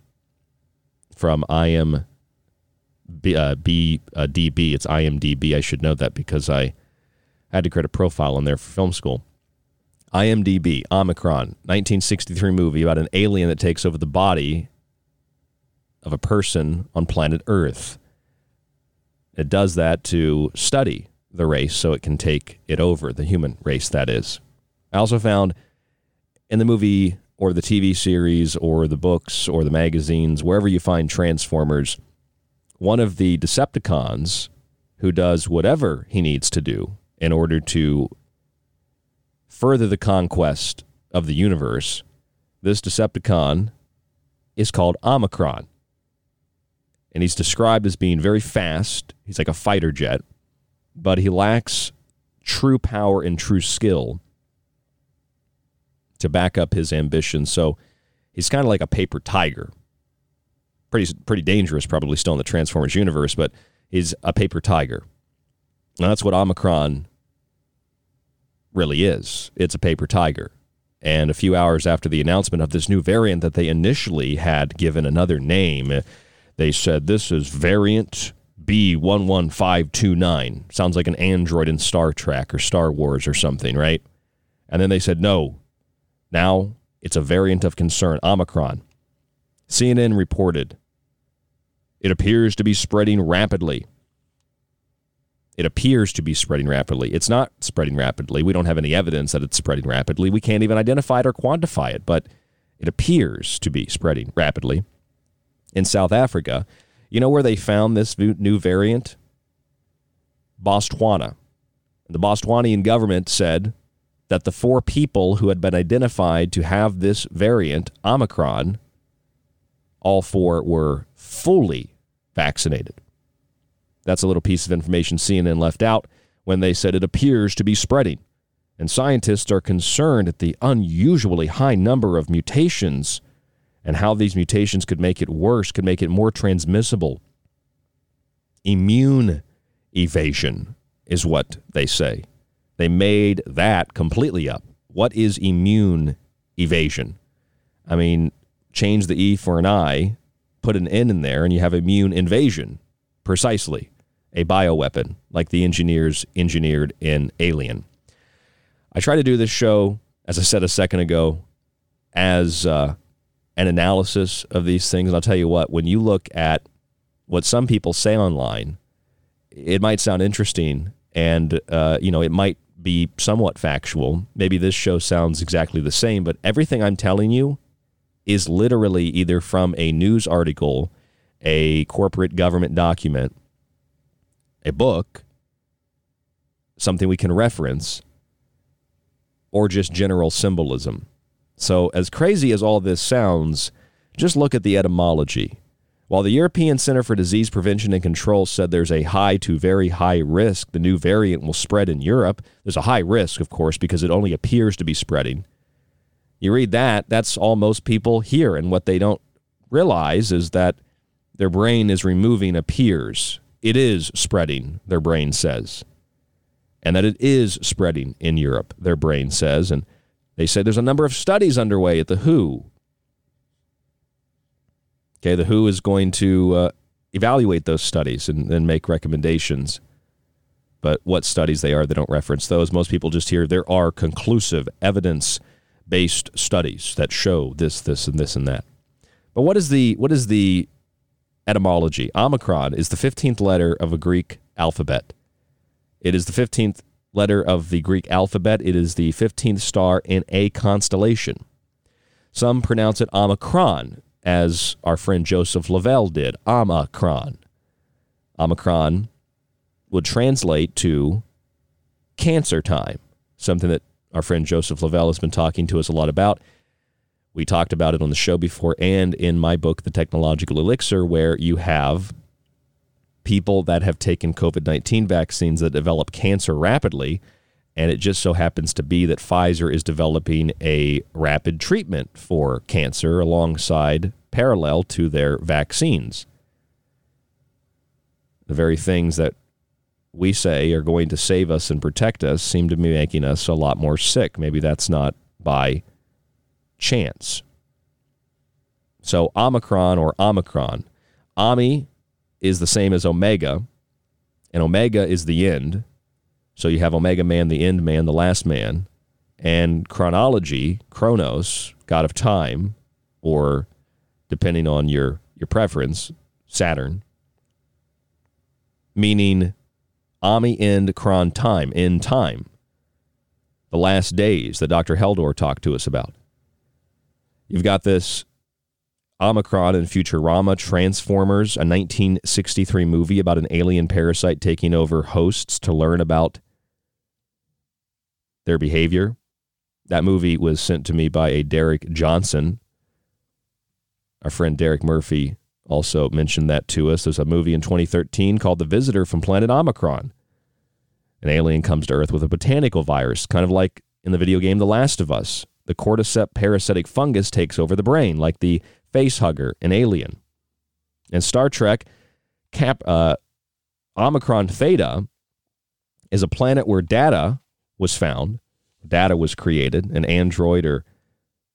from IM uh, uh. It's IMDb. I should know that because I had to create a profile on there for film school. IMDb, Omicron, 1963 movie about an alien that takes over the body of a person on planet Earth. It does that to study the race so it can take it over, the human race, that is. I also found in the movie or the TV series or the books or the magazines, wherever you find Transformers, one of the Decepticons who does whatever he needs to do in order to further the conquest of the universe, this Decepticon is called Omicron and he's described as being very fast. He's like a fighter jet, but he lacks true power and true skill to back up his ambition. So he's kind of like a paper tiger. Pretty pretty dangerous, probably still in the Transformers universe, but he's a paper tiger. And that's what Omicron really is. It's a paper tiger. And a few hours after the announcement of this new variant that they initially had given another name, they said this is variant B11529. Sounds like an android in Star Trek or Star Wars or something, right? And then they said, no, now it's a variant of concern, Omicron. CNN reported it appears to be spreading rapidly. It appears to be spreading rapidly. It's not spreading rapidly. We don't have any evidence that it's spreading rapidly. We can't even identify it or quantify it, but it appears to be spreading rapidly in South Africa. You know where they found this new variant? Botswana. The Botswanian government said that the four people who had been identified to have this variant, Omicron, all four were fully vaccinated. That's a little piece of information CNN left out when they said it appears to be spreading. And scientists are concerned at the unusually high number of mutations and how these mutations could make it worse, could make it more transmissible. Immune evasion is what they say. They made that completely up. What is immune evasion? I mean, change the E for an I, put an N in there, and you have immune invasion. Precisely. A bioweapon, like the engineers engineered in Alien. I try to do this show, as I said a second ago, as uh, an analysis of these things. And I'll tell you what, when you look at what some people say online, it might sound interesting and, uh, you know, it might be somewhat factual. Maybe this show sounds exactly the same, but everything I'm telling you is literally either from a news article, a corporate government document, a book, something we can reference, or just general symbolism. So, as crazy as all this sounds, just look at the etymology. While the European Center for Disease Prevention and Control said there's a high to very high risk the new variant will spread in Europe, there's a high risk, of course, because it only appears to be spreading. You read that, that's all most people hear. And what they don't realize is that their brain is removing appears. It is spreading, their brain says. And that it is spreading in Europe, their brain says. And they say there's a number of studies underway at the WHO. Okay, the WHO is going to uh, evaluate those studies and, and make recommendations. But what studies they are, they don't reference those. Most people just hear there are conclusive evidence based studies that show this, this, and this and that. But what is the what is the etymology? Omicron is the fifteenth letter of a Greek alphabet. It is the fifteenth letter of the Greek alphabet. It is the fifteenth star in a constellation. Some pronounce it Omicron, as our friend Joseph Lavelle did. Omicron. Omicron would translate to cancer time, something that our friend Joseph Lavelle has been talking to us a lot about. We talked about it on the show before and in my book, The Technological Elixir, where you have people that have taken COVID 19 vaccines that develop cancer rapidly. And it just so happens to be that Pfizer is developing a rapid treatment for cancer alongside parallel to their vaccines. The very things that we say are going to save us and protect us seem to be making us a lot more sick. Maybe that's not by chance. So, Omicron or Omicron. Ami is the same as Omega, and Omega is the end. So, you have Omega Man, the end man, the last man. And chronology, Chronos, God of time, or depending on your, your preference, Saturn, meaning Ami end Chron time, end time. The last days that Dr. Heldor talked to us about. You've got this Omicron and Futurama Transformers, a 1963 movie about an alien parasite taking over hosts to learn about their behavior. That movie was sent to me by a Derek Johnson. Our friend Derek Murphy also mentioned that to us. There's a movie in 2013 called The Visitor from Planet Omicron. An alien comes to Earth with a botanical virus, kind of like in the video game The Last of Us. The cordyceps parasitic fungus takes over the brain, like the face hugger in Alien. And Star Trek, Cap, uh, Omicron Theta is a planet where data was found, data was created, an android or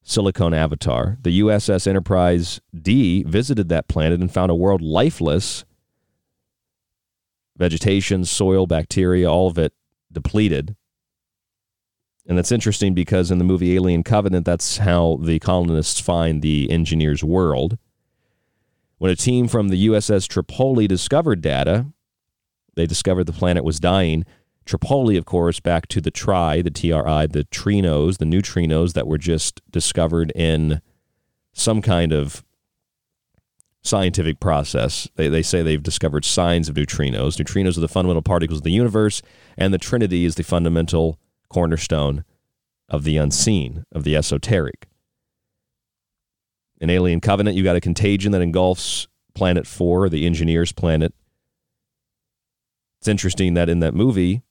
silicone avatar. The USS Enterprise D visited that planet and found a world lifeless vegetation, soil, bacteria, all of it depleted. And that's interesting because in the movie Alien Covenant, that's how the colonists find the engineer's world. When a team from the USS Tripoli discovered data, they discovered the planet was dying. Tripoli, of course, back to the tri, the TRI, the trinos, the neutrinos that were just discovered in some kind of scientific process. They, they say they've discovered signs of neutrinos. Neutrinos are the fundamental particles of the universe, and the Trinity is the fundamental cornerstone of the unseen, of the esoteric. In Alien Covenant, you got a contagion that engulfs Planet 4, the engineer's planet. It's interesting that in that movie,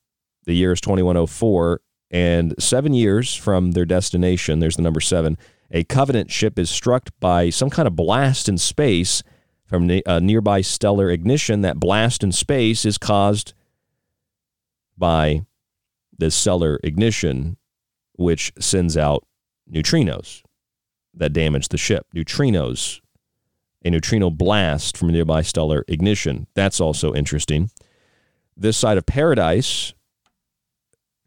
the year is 2104, and seven years from their destination, there's the number seven, a Covenant ship is struck by some kind of blast in space from a nearby stellar ignition. That blast in space is caused by this stellar ignition, which sends out neutrinos that damage the ship. Neutrinos, a neutrino blast from nearby stellar ignition. That's also interesting. This side of paradise,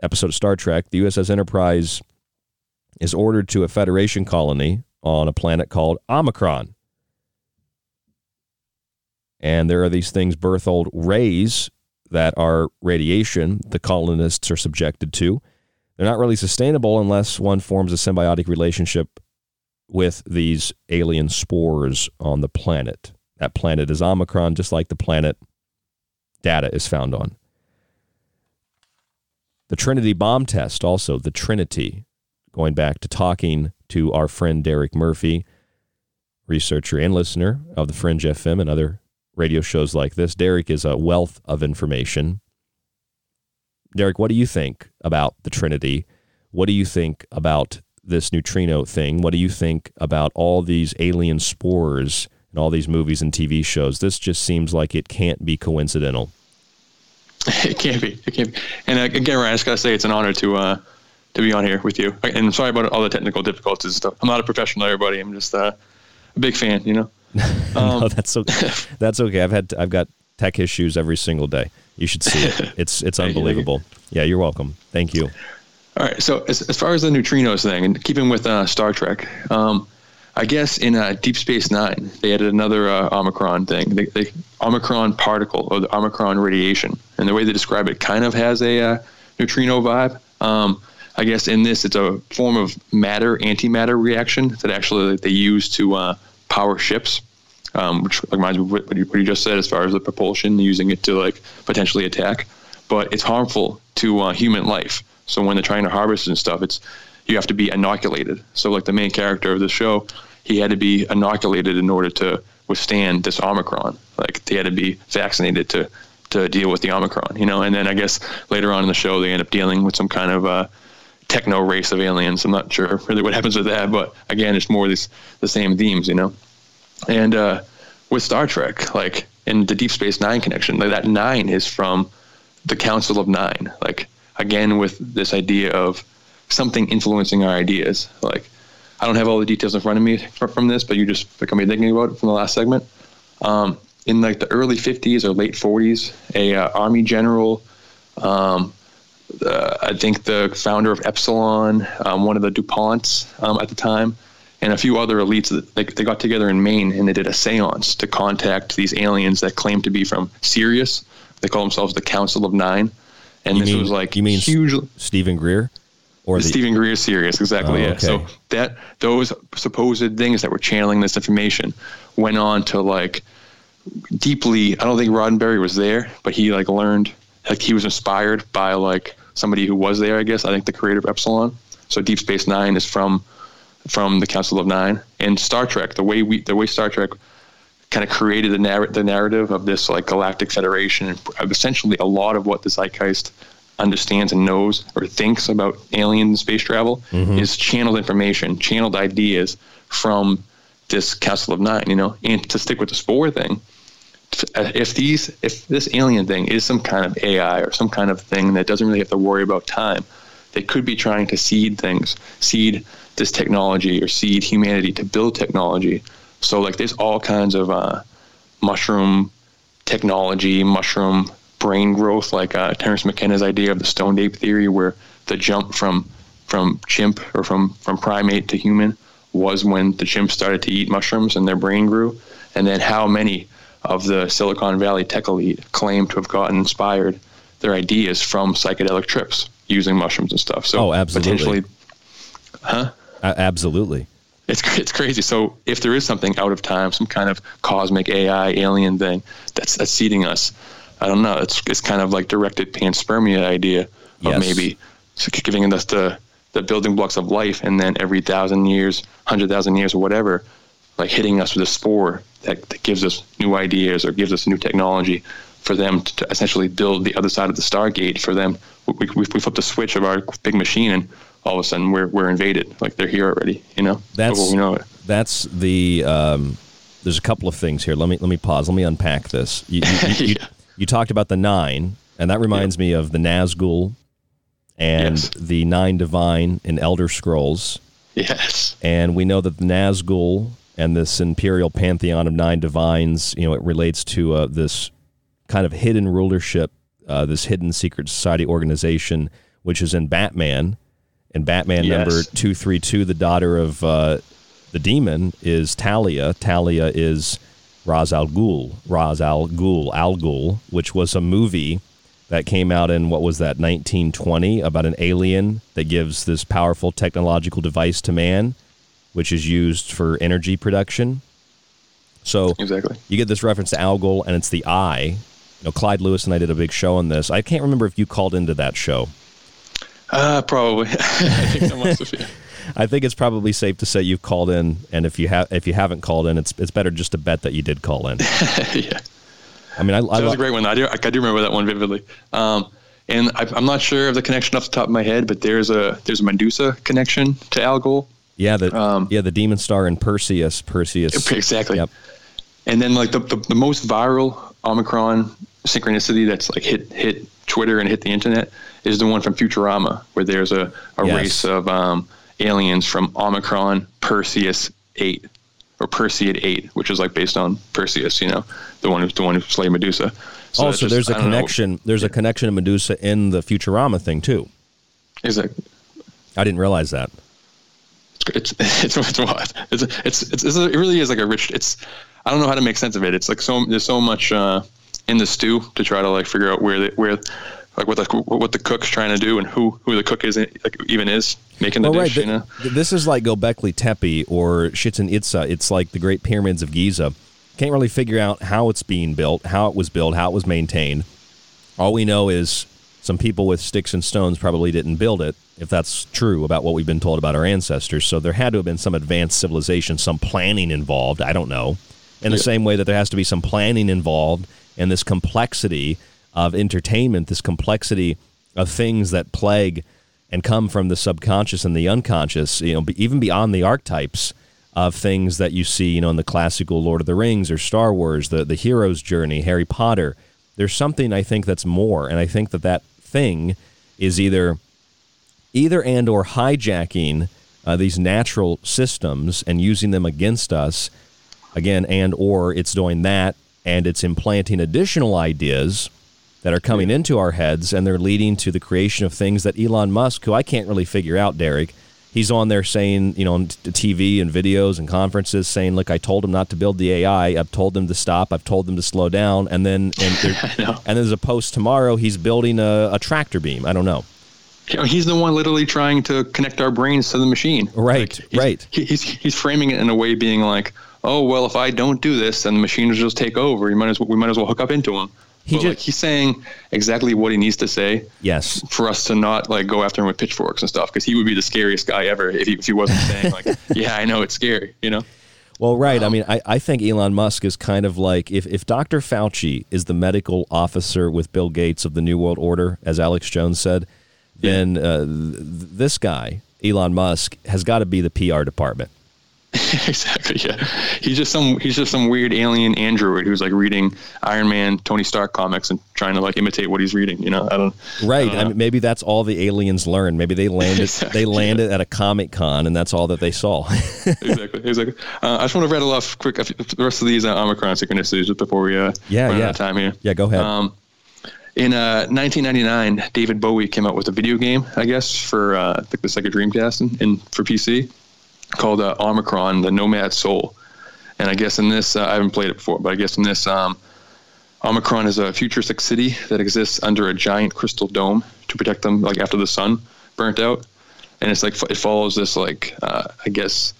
episode of Star Trek, the USS Enterprise is ordered to a Federation colony on a planet called Omicron. And there are these things, Berthold rays, that are radiation the colonists are subjected to. They're not really sustainable unless one forms a symbiotic relationship with these alien spores on the planet. That planet is Omicron, just like the planet data is found on. The Trinity bomb test, also the Trinity, going back to talking to our friend Derek Murphy, researcher and listener of the Fringe FM and other radio shows like this. Derek is a wealth of information. Derek, what do you think about the Trinity? What do you think about this neutrino thing? What do you think about all these alien spores and all these movies and TV shows? This just seems like it can't be coincidental. It can't be. It can't be. And uh, again, Ryan, I just gotta say it's an honor to uh, to be on here with you. And sorry about all the technical difficulties and stuff. I'm not a professional, everybody. I'm just uh, a big fan. You know. Um, no, that's okay. that's okay. I've had I've got tech issues every single day. You should see it. It's it's unbelievable. Yeah, you're welcome. Thank you. All right. So as, as far as the neutrinos thing, and keeping with uh, Star Trek, um, I guess in uh, Deep Space Nine they added another uh, Omicron thing, the, the, Omicron particle or the Omicron radiation, and the way they describe it kind of has a uh, neutrino vibe. Um, I guess in this it's a form of matter antimatter reaction that actually they use to uh, power ships. Um, which reminds me of what you, just said as far as the propulsion, using it to like potentially attack. But it's harmful to uh, human life. So when they're trying to harvest and stuff, it's you have to be inoculated. So like the main character of the show, he had to be inoculated in order to withstand this Omicron. Like they had to be vaccinated to to deal with the Omicron, you know. And then I guess later on in the show, they end up dealing with some kind of uh, techno race of aliens. I'm not sure really what happens with that, but again, it's more this the same themes, you know. And uh, with Star Trek, like in the Deep Space Nine connection, like that nine is from the Council of Nine. Like again, with this idea of something influencing our ideas. Like I don't have all the details in front of me from this, but you just got me thinking about it from the last segment. Um, in like the early 50s or late 40s, a uh, army general, um, uh, I think the founder of Epsilon, um, one of the DuPonts um, at the time, and a few other elites, they, they got together in Maine and they did a seance to contact these aliens that claimed to be from Sirius. They call themselves the Council of Nine. And you this mean, was like you mean huge. Steven Greer, or the, the Steven Greer Sirius, exactly. Oh, yeah. okay. So that those supposed things that were channeling this information went on to like deeply. I don't think Roddenberry was there, but he like learned like he was inspired by like somebody who was there. I guess I think the creator of Epsilon. So Deep Space Nine is from from the Council of Nine and Star Trek. The way we the way Star Trek kind of created the, narr- the narrative of this like galactic federation and essentially a lot of what the zeitgeist understands and knows or thinks about alien space travel Mhm. is channeled information channeled ideas from this council of nine you know and to stick with the spore thing if these if this alien thing is some kind of ai or some kind of thing that doesn't really have to worry about time they could be trying to seed things seed this technology or seed humanity to build technology. So like there's all kinds of uh, mushroom technology, mushroom brain growth, like uh, Terence McKenna's idea of the stone ape theory, where the jump from from chimp or from from primate to human was when the chimps started to eat mushrooms and their brain grew, and then how many of the Silicon Valley tech elite claim to have gotten inspired their ideas from psychedelic trips using mushrooms and stuff. So Oh, absolutely. potentially, huh? A- absolutely. It's it's crazy. So if there is something out of time, some kind of cosmic AI alien thing that's that's seeding us, I don't know. It's it's kind of like directed panspermia idea of Yes. maybe giving us the the building blocks of life, and then every thousand years, hundred thousand years, or whatever, like hitting us with a spore that, that gives us new ideas or gives us new technology for them to, to essentially build the other side of the Stargate. For them, we, we, we flip the switch of our big machine, and all of a sudden we're we're invaded. Like they're here already. You know, That's we know it. that's the. Um, there's a couple of things here. Let me let me pause. Let me unpack this. You, you, you, you, you talked about the nine, and that reminds me of the Nazgul and the nine divine in Elder Scrolls. Yes. And we know that the Nazgul and this imperial pantheon of nine divines, you know, it relates to uh, this kind of hidden rulership, uh, this hidden secret society organization, which is in Batman. And Batman Yes. number 232, the daughter of uh, the demon, is Talia. Talia is Ra's al Ghul, Ra's al Ghul, Algol, which was a movie that came out in what was that 1920 about an alien that gives this powerful technological device to man, which is used for energy production. So exactly, you get this reference to Algol, and it's the eye. You know, Clyde Lewis and I did a big show on this. I can't remember if you called into that show. Uh, probably. I think I must have. I think it's probably safe to say you've called in, and if you have, if you haven't called in, it's it's better just to bet that you did call in. yeah. I mean, I, I that was a great one. I do, I do remember that one vividly. Um, and I, I'm not sure of the connection off the top of my head, but there's a there's a Medusa connection to Algol. Yeah, the Um, yeah the Demon Star and Perseus, Perseus. Exactly. And then like the, the, the most viral Omicron synchronicity that's like hit hit Twitter and hit the internet is the one from Futurama, where there's a, a Yes. race of um, aliens from Omicron Perseus eight or Perseid eight, which is like based on Perseus, you know, the one who's the one who slayed Medusa. So also, just- there's a don't know. connection. There's a connection to Medusa in the Futurama thing too. Is it? I didn't realize that. It's it's it's what it's it's it's, it's it really is like a rich it's I don't know how to make sense of it. It's like so there's so much uh, in the stew to try to like figure out where the, where like what the what the cook's trying to do and who who the cook is like even is making the Well, dish. right. you know, This is like Gobekli Tepe or Chichen Itza. It's like the Great Pyramids of Giza. Can't really figure out how it's being built, how it was built, how it was maintained. All we know is some people with sticks and stones probably didn't build it, if that's true about what we've been told about our ancestors. So there had to have been some advanced civilization, some planning involved. I don't know. In the Yeah. same way that there has to be some planning involved and this complexity of entertainment, this complexity of things that plague and come from the subconscious and the unconscious, you know, even beyond the archetypes of things that you see, you know, in the classical Lord of the Rings or Star Wars, the the hero's journey, Harry Potter. There's something I think that's more, and I think that that thing is either either and or hijacking uh, these natural systems and using them against us again and or it's doing that and it's implanting additional ideas that are coming into our heads and they're leading to the creation of things that Elon Musk who I can't really figure out Derek he's on there saying you know on TV and videos and conferences saying look I told him not to build the AI I've told them to stop I've told them to slow down and then and, there, and there's a post tomorrow he's building a, a tractor beam I don't know he's the one literally trying to connect our brains to the machine. Right, right. He's he's framing it in a way, being like, "Oh well, if I don't do this, then the machine will just take over. You might as well, we might as well hook up into him." He but, ju- like, he's saying exactly what he needs to say. Yes. For us to not like go after him with pitchforks and stuff, because he would be the scariest guy ever if he, if he wasn't saying like, "Yeah, I know it's scary," you know. Well, right. I mean, I, I think Elon Musk is kind of like if, if Dr. Fauci is the medical officer with Bill Gates of the New World Order, as Alex Jones said, then uh, th- this guy, Elon Musk, has got to be the PR department. exactly. Yeah. He's just some he's just some weird alien android who's like reading Iron Man, Tony Stark comics and trying to like imitate what he's reading. You know, I don't. Right. I don't I mean, maybe that's all the aliens learn. Maybe they landed Exactly, they landed at a Comic Con and that's all that they saw. exactly. Exactly. Uh, I just want to rattle off quick a few- the rest of these uh, Omicron synchronicities just before we uh, Yeah, run yeah. out of time here. yeah, go ahead. Um, in uh, 1999, David Bowie came out with a video game, I guess, for uh, I think the Sega Dreamcast and, and for PC called uh, Omicron: The Nomad Soul. And I guess in this, uh, I haven't played it before, but I guess in this, um, Omicron is a futuristic city that exists under a giant crystal dome to protect them, like after the sun burnt out. And it's like it follows this, like uh, I guess,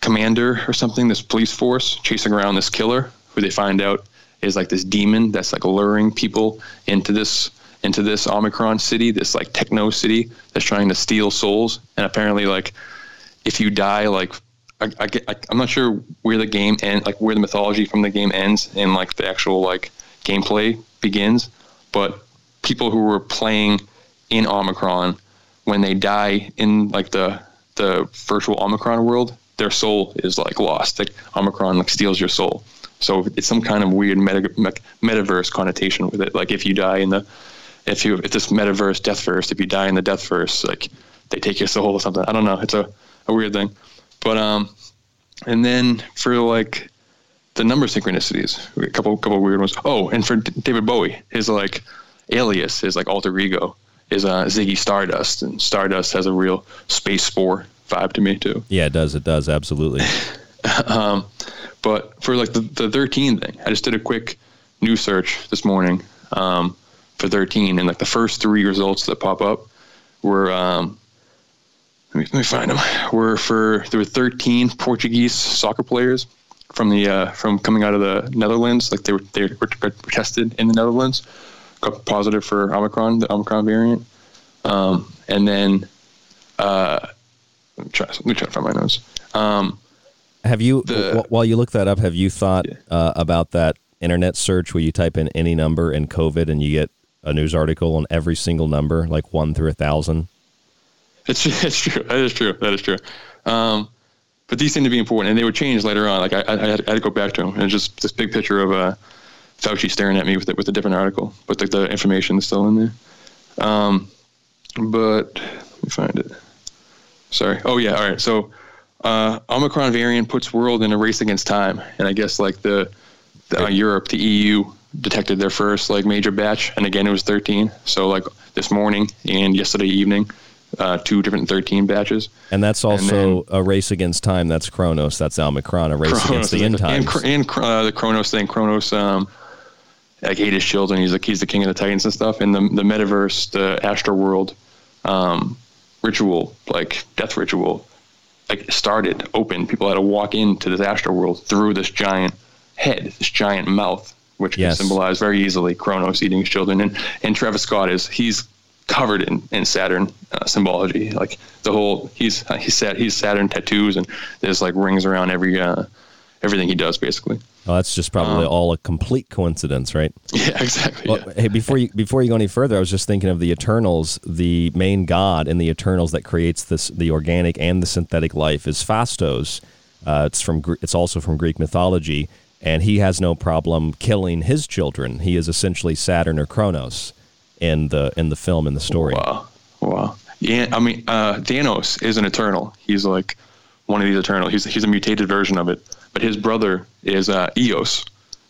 commander or something, this police force chasing around this killer, who they find out is like this demon that's like luring people into this into this Omicron city, this like techno city that's trying to steal souls. And apparently, like, if you die, like, I, I, I'm not sure where the game end, like where the mythology from the game ends and like the actual like gameplay begins. But people who were playing in Omicron, when they die in like the the virtual Omicron world, their soul is like lost. Like Omicron like steals your soul. So it's some kind of weird meta, metaverse connotation with it. Like if you die in the, if you if this metaverse death verse, if you die in the death verse, like they take your soul or something. I don't know. It's a, a weird thing. But um, and then for like the number synchronicities, a couple couple weird ones. Oh, and for D- David Bowie, his like alias, his like alter ego is uh, Ziggy Stardust, and Stardust has a real space spore vibe to me too. Yeah, it does. It does absolutely. um, but for like the, the 13 thing, I just did a quick new search this morning um, for 13, and like the first three results that pop up were um, let me, let me find them. Were for there were 13 Portuguese soccer players from the uh, from coming out of the Netherlands. Like they were they were tested in the Netherlands, got positive for Omicron, the Omicron variant, um, and then uh, let me try let me try to find my notes. Um, Have you, wh- while you look that up, have you thought uh, about that internet search where you type in any number and COVID and you get a news article on every single number, like one through a thousand? It's it's true. That is true. That is true. Um, but these seem to be important, and they would change later on. Like I, I, had, I had to go back to them, and it's just this big picture of uh, Fauci staring at me with it, with a different article, but like the information is still in there. Um, but let me find it. Sorry. Oh yeah. All right. So uh, Omicron variant puts world in a race against time, and I guess like the, the uh, Europe, the EU detected their first like major batch, and again it was 13. So like this morning and yesterday evening, uh, two different 13 batches. And that's also a race against time. That's Chronos. That's Omicron, a race against the end and, times. Chro- and uh, the Chronos thing. Chronos, um, like ate his children. He's like he's the king of the Titans and stuff. And the the metaverse, the Astro World, um, ritual, like death ritual, like started open. People had to walk into this Astro World through this giant head, this giant mouth, which Yes. can symbolize very easily Chronos eating his children. And and Travis Scott is he's covered in, in Saturn uh, symbology. Like the whole he's he's Sat- he's Saturn tattoos and there's like rings around every uh, everything he does basically. Oh, that's just probably Um, all a complete coincidence, right? Yeah, exactly. Well, Hey, before you before you go any further, I was just thinking of the Eternals. The main god in the Eternals that creates this the organic and the synthetic life is Phastos. Uh, it's from it's also from Greek mythology, and he has no problem killing his children. He is essentially Saturn or Kronos in the in the film in the story. Wow, wow. Yeah, I mean, uh, Thanos is an Eternal. He's like one of these Eternal. He's he's a mutated version of it. But his brother is uh, Eos,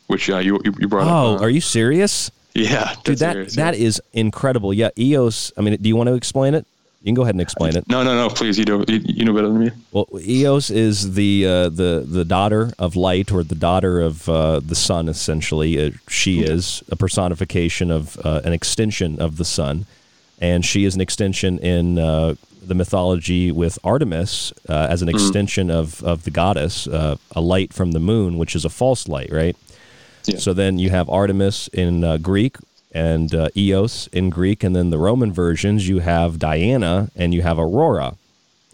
which uh, you you brought Oh, up. uh, are you serious? Yeah, dude, that serious, that is incredible. Yeah, Eos. I mean, do you want to explain it? You can go ahead and explain it. No, no, no. Please, you know you, you know better than me. Well, Eos is the uh, the the daughter of light, or the daughter of uh, the sun. Essentially, uh, she is a personification of uh, an extension of the sun, and she is an extension in uh, the mythology with Artemis uh, as an Mhm. extension of of the goddess, uh, a light from the moon, which is a false light, right? So then you have Artemis in uh, Greek and uh, Eos in Greek, and then the Roman versions you have Diana and you have Aurora.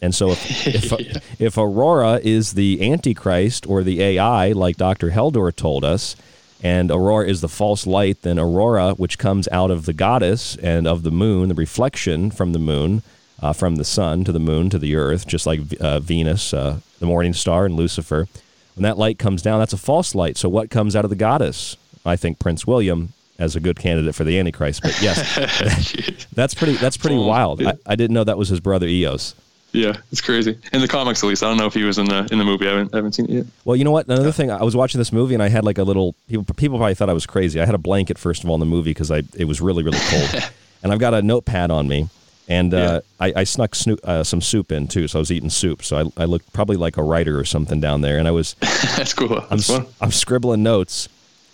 And so if if, if Aurora is the Antichrist or the AI, like Dr. Heldor told us, and Aurora is the false light, then Aurora, which comes out of the goddess and of the moon, the reflection from the moon, uh, from the sun to the moon to the earth, just like uh, Venus, uh, the morning star, and Lucifer. When that light comes down, that's a false light. So what comes out of the goddess? I think Prince William as a good candidate for the Antichrist. But yes, that's pretty. That's pretty wild. I, I didn't know that was his brother Eos. Yeah, it's crazy. In the comics, at least, I don't know if he was in the in the movie. I haven't I haven't seen it yet. Well, you know what? Another thing, I was watching this movie and I had like a little people. People probably thought I was crazy. I had a blanket first of all in the movie because I it was really really cold, and I've got a notepad on me, and uh, I, I snuck uh, some soup in too. So I was eating soup. So I, I looked probably like a writer or something down there, and I was That's cool. I'm, fun. I'm scribbling notes,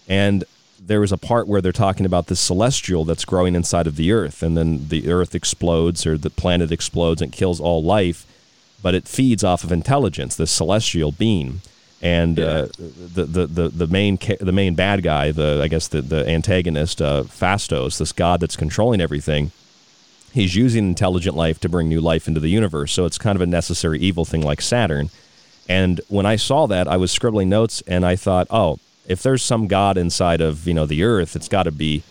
and there was a part where they're talking about this celestial that's growing inside of the Earth, and then the Earth explodes or the planet explodes and kills all life, but it feeds off of intelligence, this celestial being. and uh, the, the the the main ca- the main bad guy, the I guess the the antagonist, uh, Phastos, this god that's controlling everything. He's using intelligent life to bring new life into the universe, so it's kind of a necessary evil thing like Saturn. And when I saw that, I was scribbling notes, and I thought, oh, if there's some god inside of you know the Earth, it's got to be.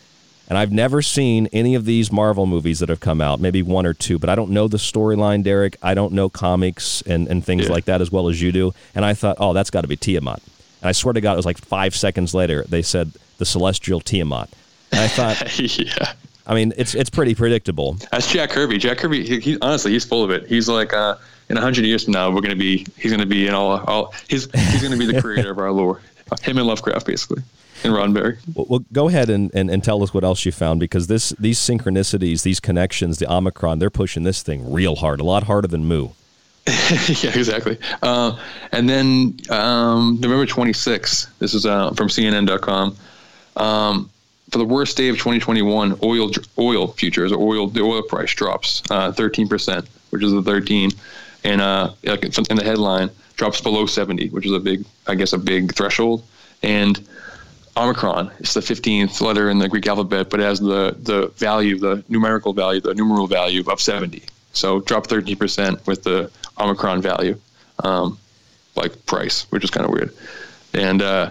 And I've never seen any of these Marvel movies that have come out, maybe one or two, but I don't know the storyline, Derek. I don't know comics and, and things Yeah. like that as well as you do. And I thought, oh, that's got to be Tiamat. And I swear to God, it was like five seconds later, they said the celestial Tiamat. And I thought, yeah. I mean, it's it's pretty predictable. That's Jack Kirby. Jack Kirby, he, he honestly, he's full of it. He's like, uh, in a hundred years from now, we're gonna be, he's gonna be in all, all, he's he's gonna be the creator of our lore. Him and Lovecraft, basically, and Roddenberry. Well, well go ahead and, and, and tell us what else you found because this these synchronicities, these connections, the Omicron, they're pushing this thing real hard, a lot harder than Mu. yeah, exactly. Uh, and then um, November 26th, this is uh, from CNN.com. Um, for the worst day of 2021, oil oil futures, oil the oil price drops uh, 13%, which is the 13, and uh, in the headline drops below 70, which is a big, I guess, a big threshold. And Omicron it's the 15th letter in the Greek alphabet, but has the the value, the numerical value, the numeral value of 70. So drop 13% with the Omicron value, um, like price, which is kind of weird. And uh,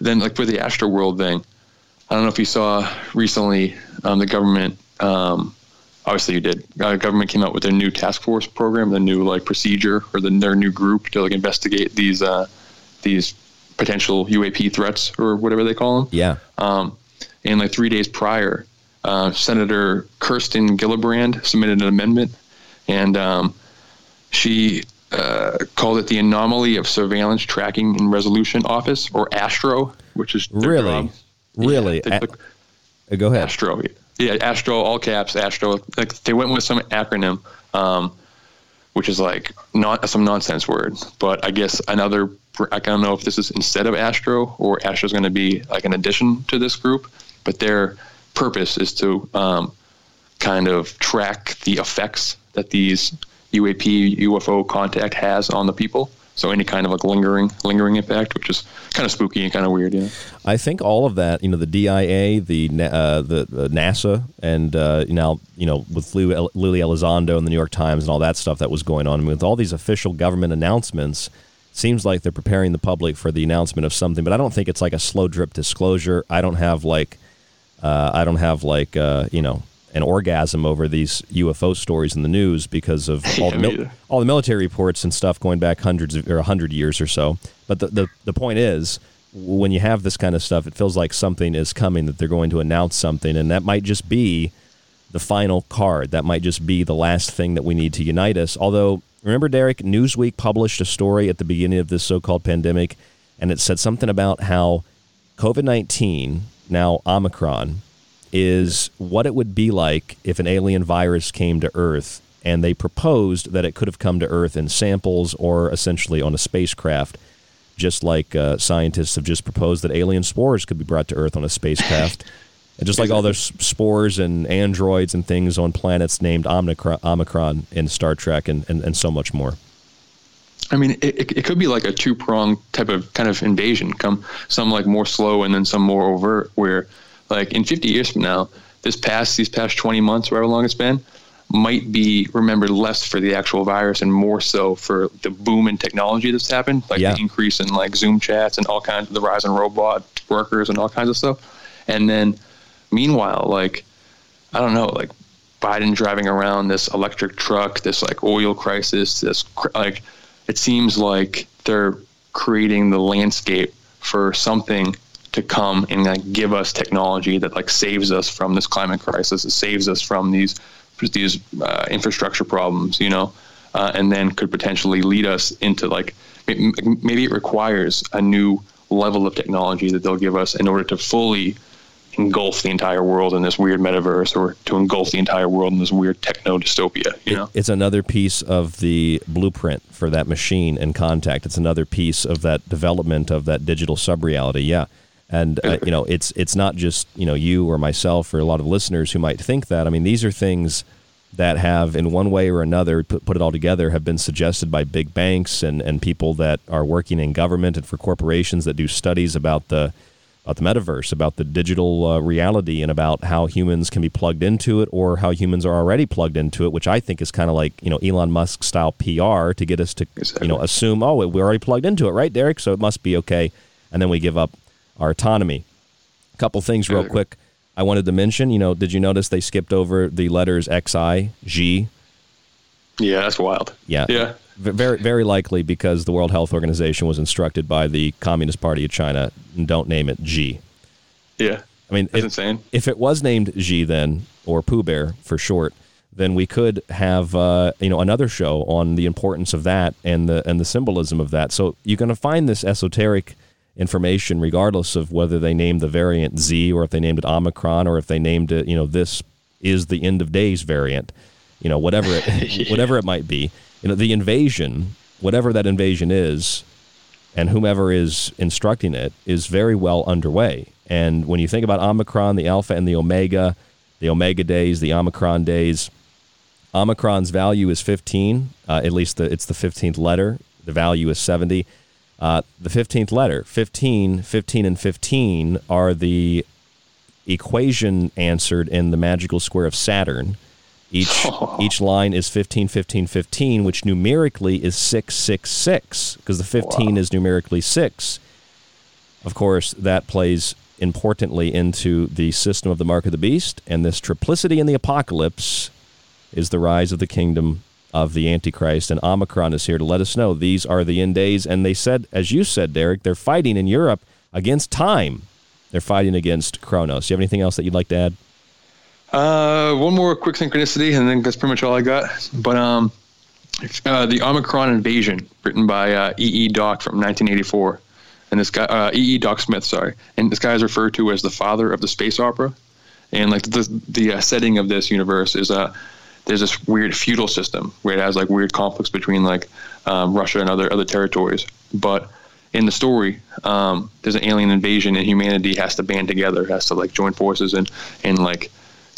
then like with the Astro World thing, I don't know if you saw recently um, the government. Um, obviously, you did. Uh, government came out with their new task force program, the new like procedure or the, their new group to like investigate these uh, these potential UAP threats or whatever they call them. Yeah. Um, and like three days prior, uh, Senator Kirsten Gillibrand submitted an amendment, and um, she uh, called it the Anomaly of Surveillance Tracking and Resolution Office, or ASTRO, which is Really? job. Really? Yeah, Uh, go ahead. Astro. Yeah, Astro, all caps, Astro. Like they went with some acronym, um, which is like not some nonsense word. But I guess another. I don't know if this is instead of Astro or Astro is going to be like an addition to this group. But their purpose is to um, kind of track the effects that these UAP UFO contact has on the people. So any kind of like lingering lingering impact, which is kind of spooky and kind of weird, you know. I think all of that, you know, the DIA, the uh, the, the NASA, and uh, now you know with Lily Elizondo and the New York Times and all that stuff that was going on. I mean, with all these official government announcements, seems like they're preparing the public for the announcement of something. But I don't think it's like a slow drip disclosure. I don't have like, uh, I don't have like, uh, you know. An orgasm over these UFO stories in the news because of all, Yeah, the mil- all the military reports and stuff going back hundreds of, or a hundred years or so. But the, the the point is, when you have this kind of stuff, it feels like something is coming that they're going to announce something, and that might just be the final card. That might just be the last thing that we need to unite us. Although, remember, Derek, Newsweek published a story at the beginning of this so-called pandemic, and it said something about how COVID nineteen, now Omicron, is what it would be like if an alien virus came to Earth and they proposed that it could have come to Earth in samples or essentially on a spacecraft, just like uh, scientists have just proposed that alien spores could be brought to Earth on a spacecraft. and just like all those spores and androids and things on planets named Omicron, Omicron in Star Trek and, and, and so much more. I mean, it, it, it could be like a two pronged type of kind of invasion. Come some like more slow and then some more overt. Where like in 50 years from now, this past these past 20 months, however long it's been, might be remembered less for the actual virus and more so for the boom in technology that's happened, like Yeah. the increase in like Zoom chats and all kinds of the rise in robot workers and all kinds of stuff. And then meanwhile, like I don't know, like Biden driving around this electric truck, this like oil crisis, this like it seems like they're creating the landscape for something to come and like give us technology that like saves us from this climate crisis, it saves us from these these uh, infrastructure problems, you know, uh, and then could potentially lead us into like maybe it requires a new level of technology that they'll give us in order to fully engulf the entire world in this weird metaverse or to engulf the entire world in this weird techno dystopia you know It's another piece of the blueprint for that machine and contact. It's another piece of that development of that digital sub-reality. Yeah. And uh, you know, it's it's not just you know you or myself or a lot of listeners who might think that. I mean, these are things that have, in one way or another, put, put it all together, have been suggested by big banks and, and people that are working in government and for corporations that do studies about the about the metaverse, about the digital uh, reality, and about how humans can be plugged into it or how humans are already plugged into it, which I think is kind of like you know Elon Musk style PR to get us to exactly. you know assume oh we're already plugged into it, right, Derek? So it must be okay, and then we give up our autonomy. A couple things real quick. I wanted to mention, you know, did you notice they skipped over the letters X I G? Yeah, that's wild. Yeah. Yeah. Very, very likely because the World Health Organization was instructed by the Communist Party of China, don't name it G. Yeah. I mean, if, insane. If it was named G then, or Pooh Bear for short, then we could have uh, you know another show on the importance of that and the and the symbolism of that. So you're going to find this esoteric information, regardless of whether they named the variant Z or if they named it Omicron or if they named it, you know, this is the end of days variant, you know, whatever it, yeah. whatever it might be. You know, the invasion, whatever that invasion is, and whomever is instructing it is very well underway. And when you think about Omicron, the Alpha and the Omega, the Omega days, the Omicron days, Omicron's value is 15. Uh, at least the, it's the 15th letter. The value is 70. Uh, the 15th letter, 15, 15, and 15 are the equation answered in the magical square of Saturn. Each, oh. each line is 15, 15, 15, which numerically is 666, because the 15 wow. is numerically 6. Of course, that plays importantly into the system of the mark of the beast, and this triplicity in the apocalypse is the rise of the kingdom of the Antichrist, and Omicron is here to let us know these are the end days. And they said, as you said, Derek, they're fighting in Europe against time. They're fighting against Kronos. Do you have anything else that you'd like to add? Uh, one more quick synchronicity, and then that's pretty much all I got. But um, uh, the Omicron Invasion, written by uh, E. E. Doc from 1984, and this guy uh, E. E. Doc Smith, sorry, and this guy is referred to as the father of the space opera. And like the the uh, setting of this universe is a uh, there's this weird feudal system where it has like weird conflicts between like um, Russia and other other territories. But in the story, um, there's an alien invasion and humanity has to band together, has to like join forces and and like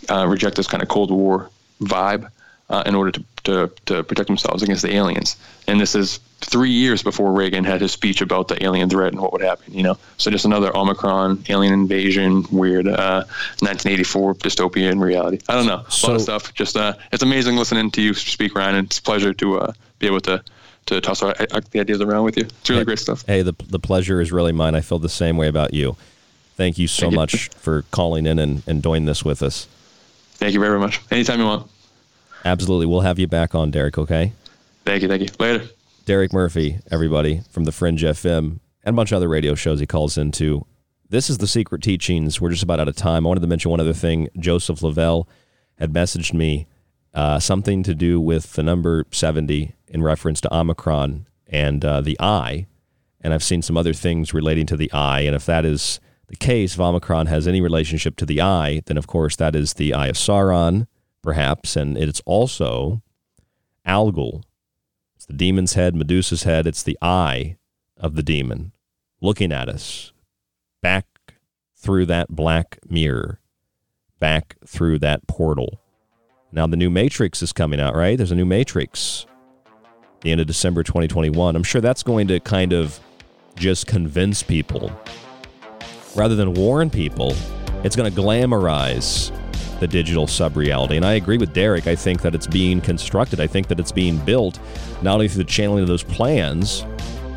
uh, reject this kind of Cold War vibe uh, in order to, to to protect themselves against the aliens. And this is three years before Reagan had his speech about the alien threat and what would happen, you know. So just another Omicron, alien invasion, weird uh, 1984 dystopian reality. I don't know, a so, lot of stuff. Just uh, it's amazing listening to you speak, Ryan. And it's a pleasure to uh, be able to to toss our, uh, the ideas around with you. It's really hey, great stuff. Hey, the the pleasure is really mine. I feel the same way about you. Thank you so Thank much you. for calling in and, and doing this with us. Thank you very much. Anytime you want. Absolutely. We'll have you back on, Derek, okay? Thank you. Thank you. Later. Derek Murphy, everybody from the Fringe FM and a bunch of other radio shows he calls into. This is the Secret Teachings. We're just about out of time. I wanted to mention one other thing. Joseph Lavelle had messaged me uh, something to do with the number 70 in reference to Omicron and uh, the eye. And I've seen some other things relating to the eye. And if that is the case, if Omicron has any relationship to the eye, then of course that is the eye of Sauron, perhaps. And it's also Algol It's the demon's head, Medusa's head. It's the eye of the demon looking at us back through that black mirror, back through that portal. Now, the new Matrix is coming out, right? There's a new Matrix the end of December 2021. I'm sure that's going to kind of just convince people rather than warn people. It's going to glamorize the digital sub reality. And I agree with Derek. I think that it's being constructed. I think that it's being built not only through the channeling of those plans,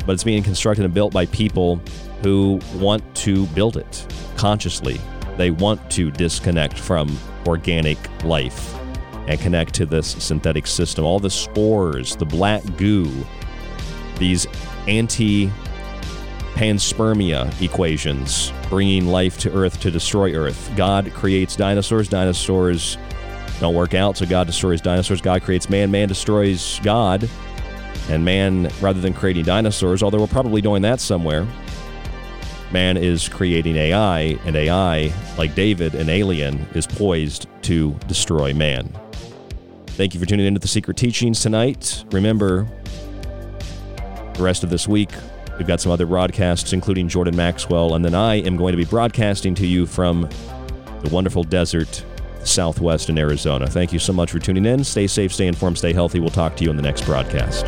but it's being constructed and built by people who want to build it consciously. They want to disconnect from organic life and connect to this synthetic system. All the spores, the black goo, these anti panspermia equations, bringing life to Earth to destroy Earth. God creates dinosaurs, dinosaurs don't work out, so God destroys dinosaurs. God creates man, man destroys God. And man, rather than creating dinosaurs, although we're probably doing that somewhere, man is creating AI, and AI, like David, an alien, is poised to destroy man. Thank you for tuning in to the Secret Teachings tonight. Remember, the rest of this week, We've got some other broadcasts, including Jordan Maxwell, and then I am going to be broadcasting to you from the wonderful desert Southwest in Arizona. Thank you so much for tuning in. Stay safe, stay informed, stay healthy. We'll talk to you in the next broadcast.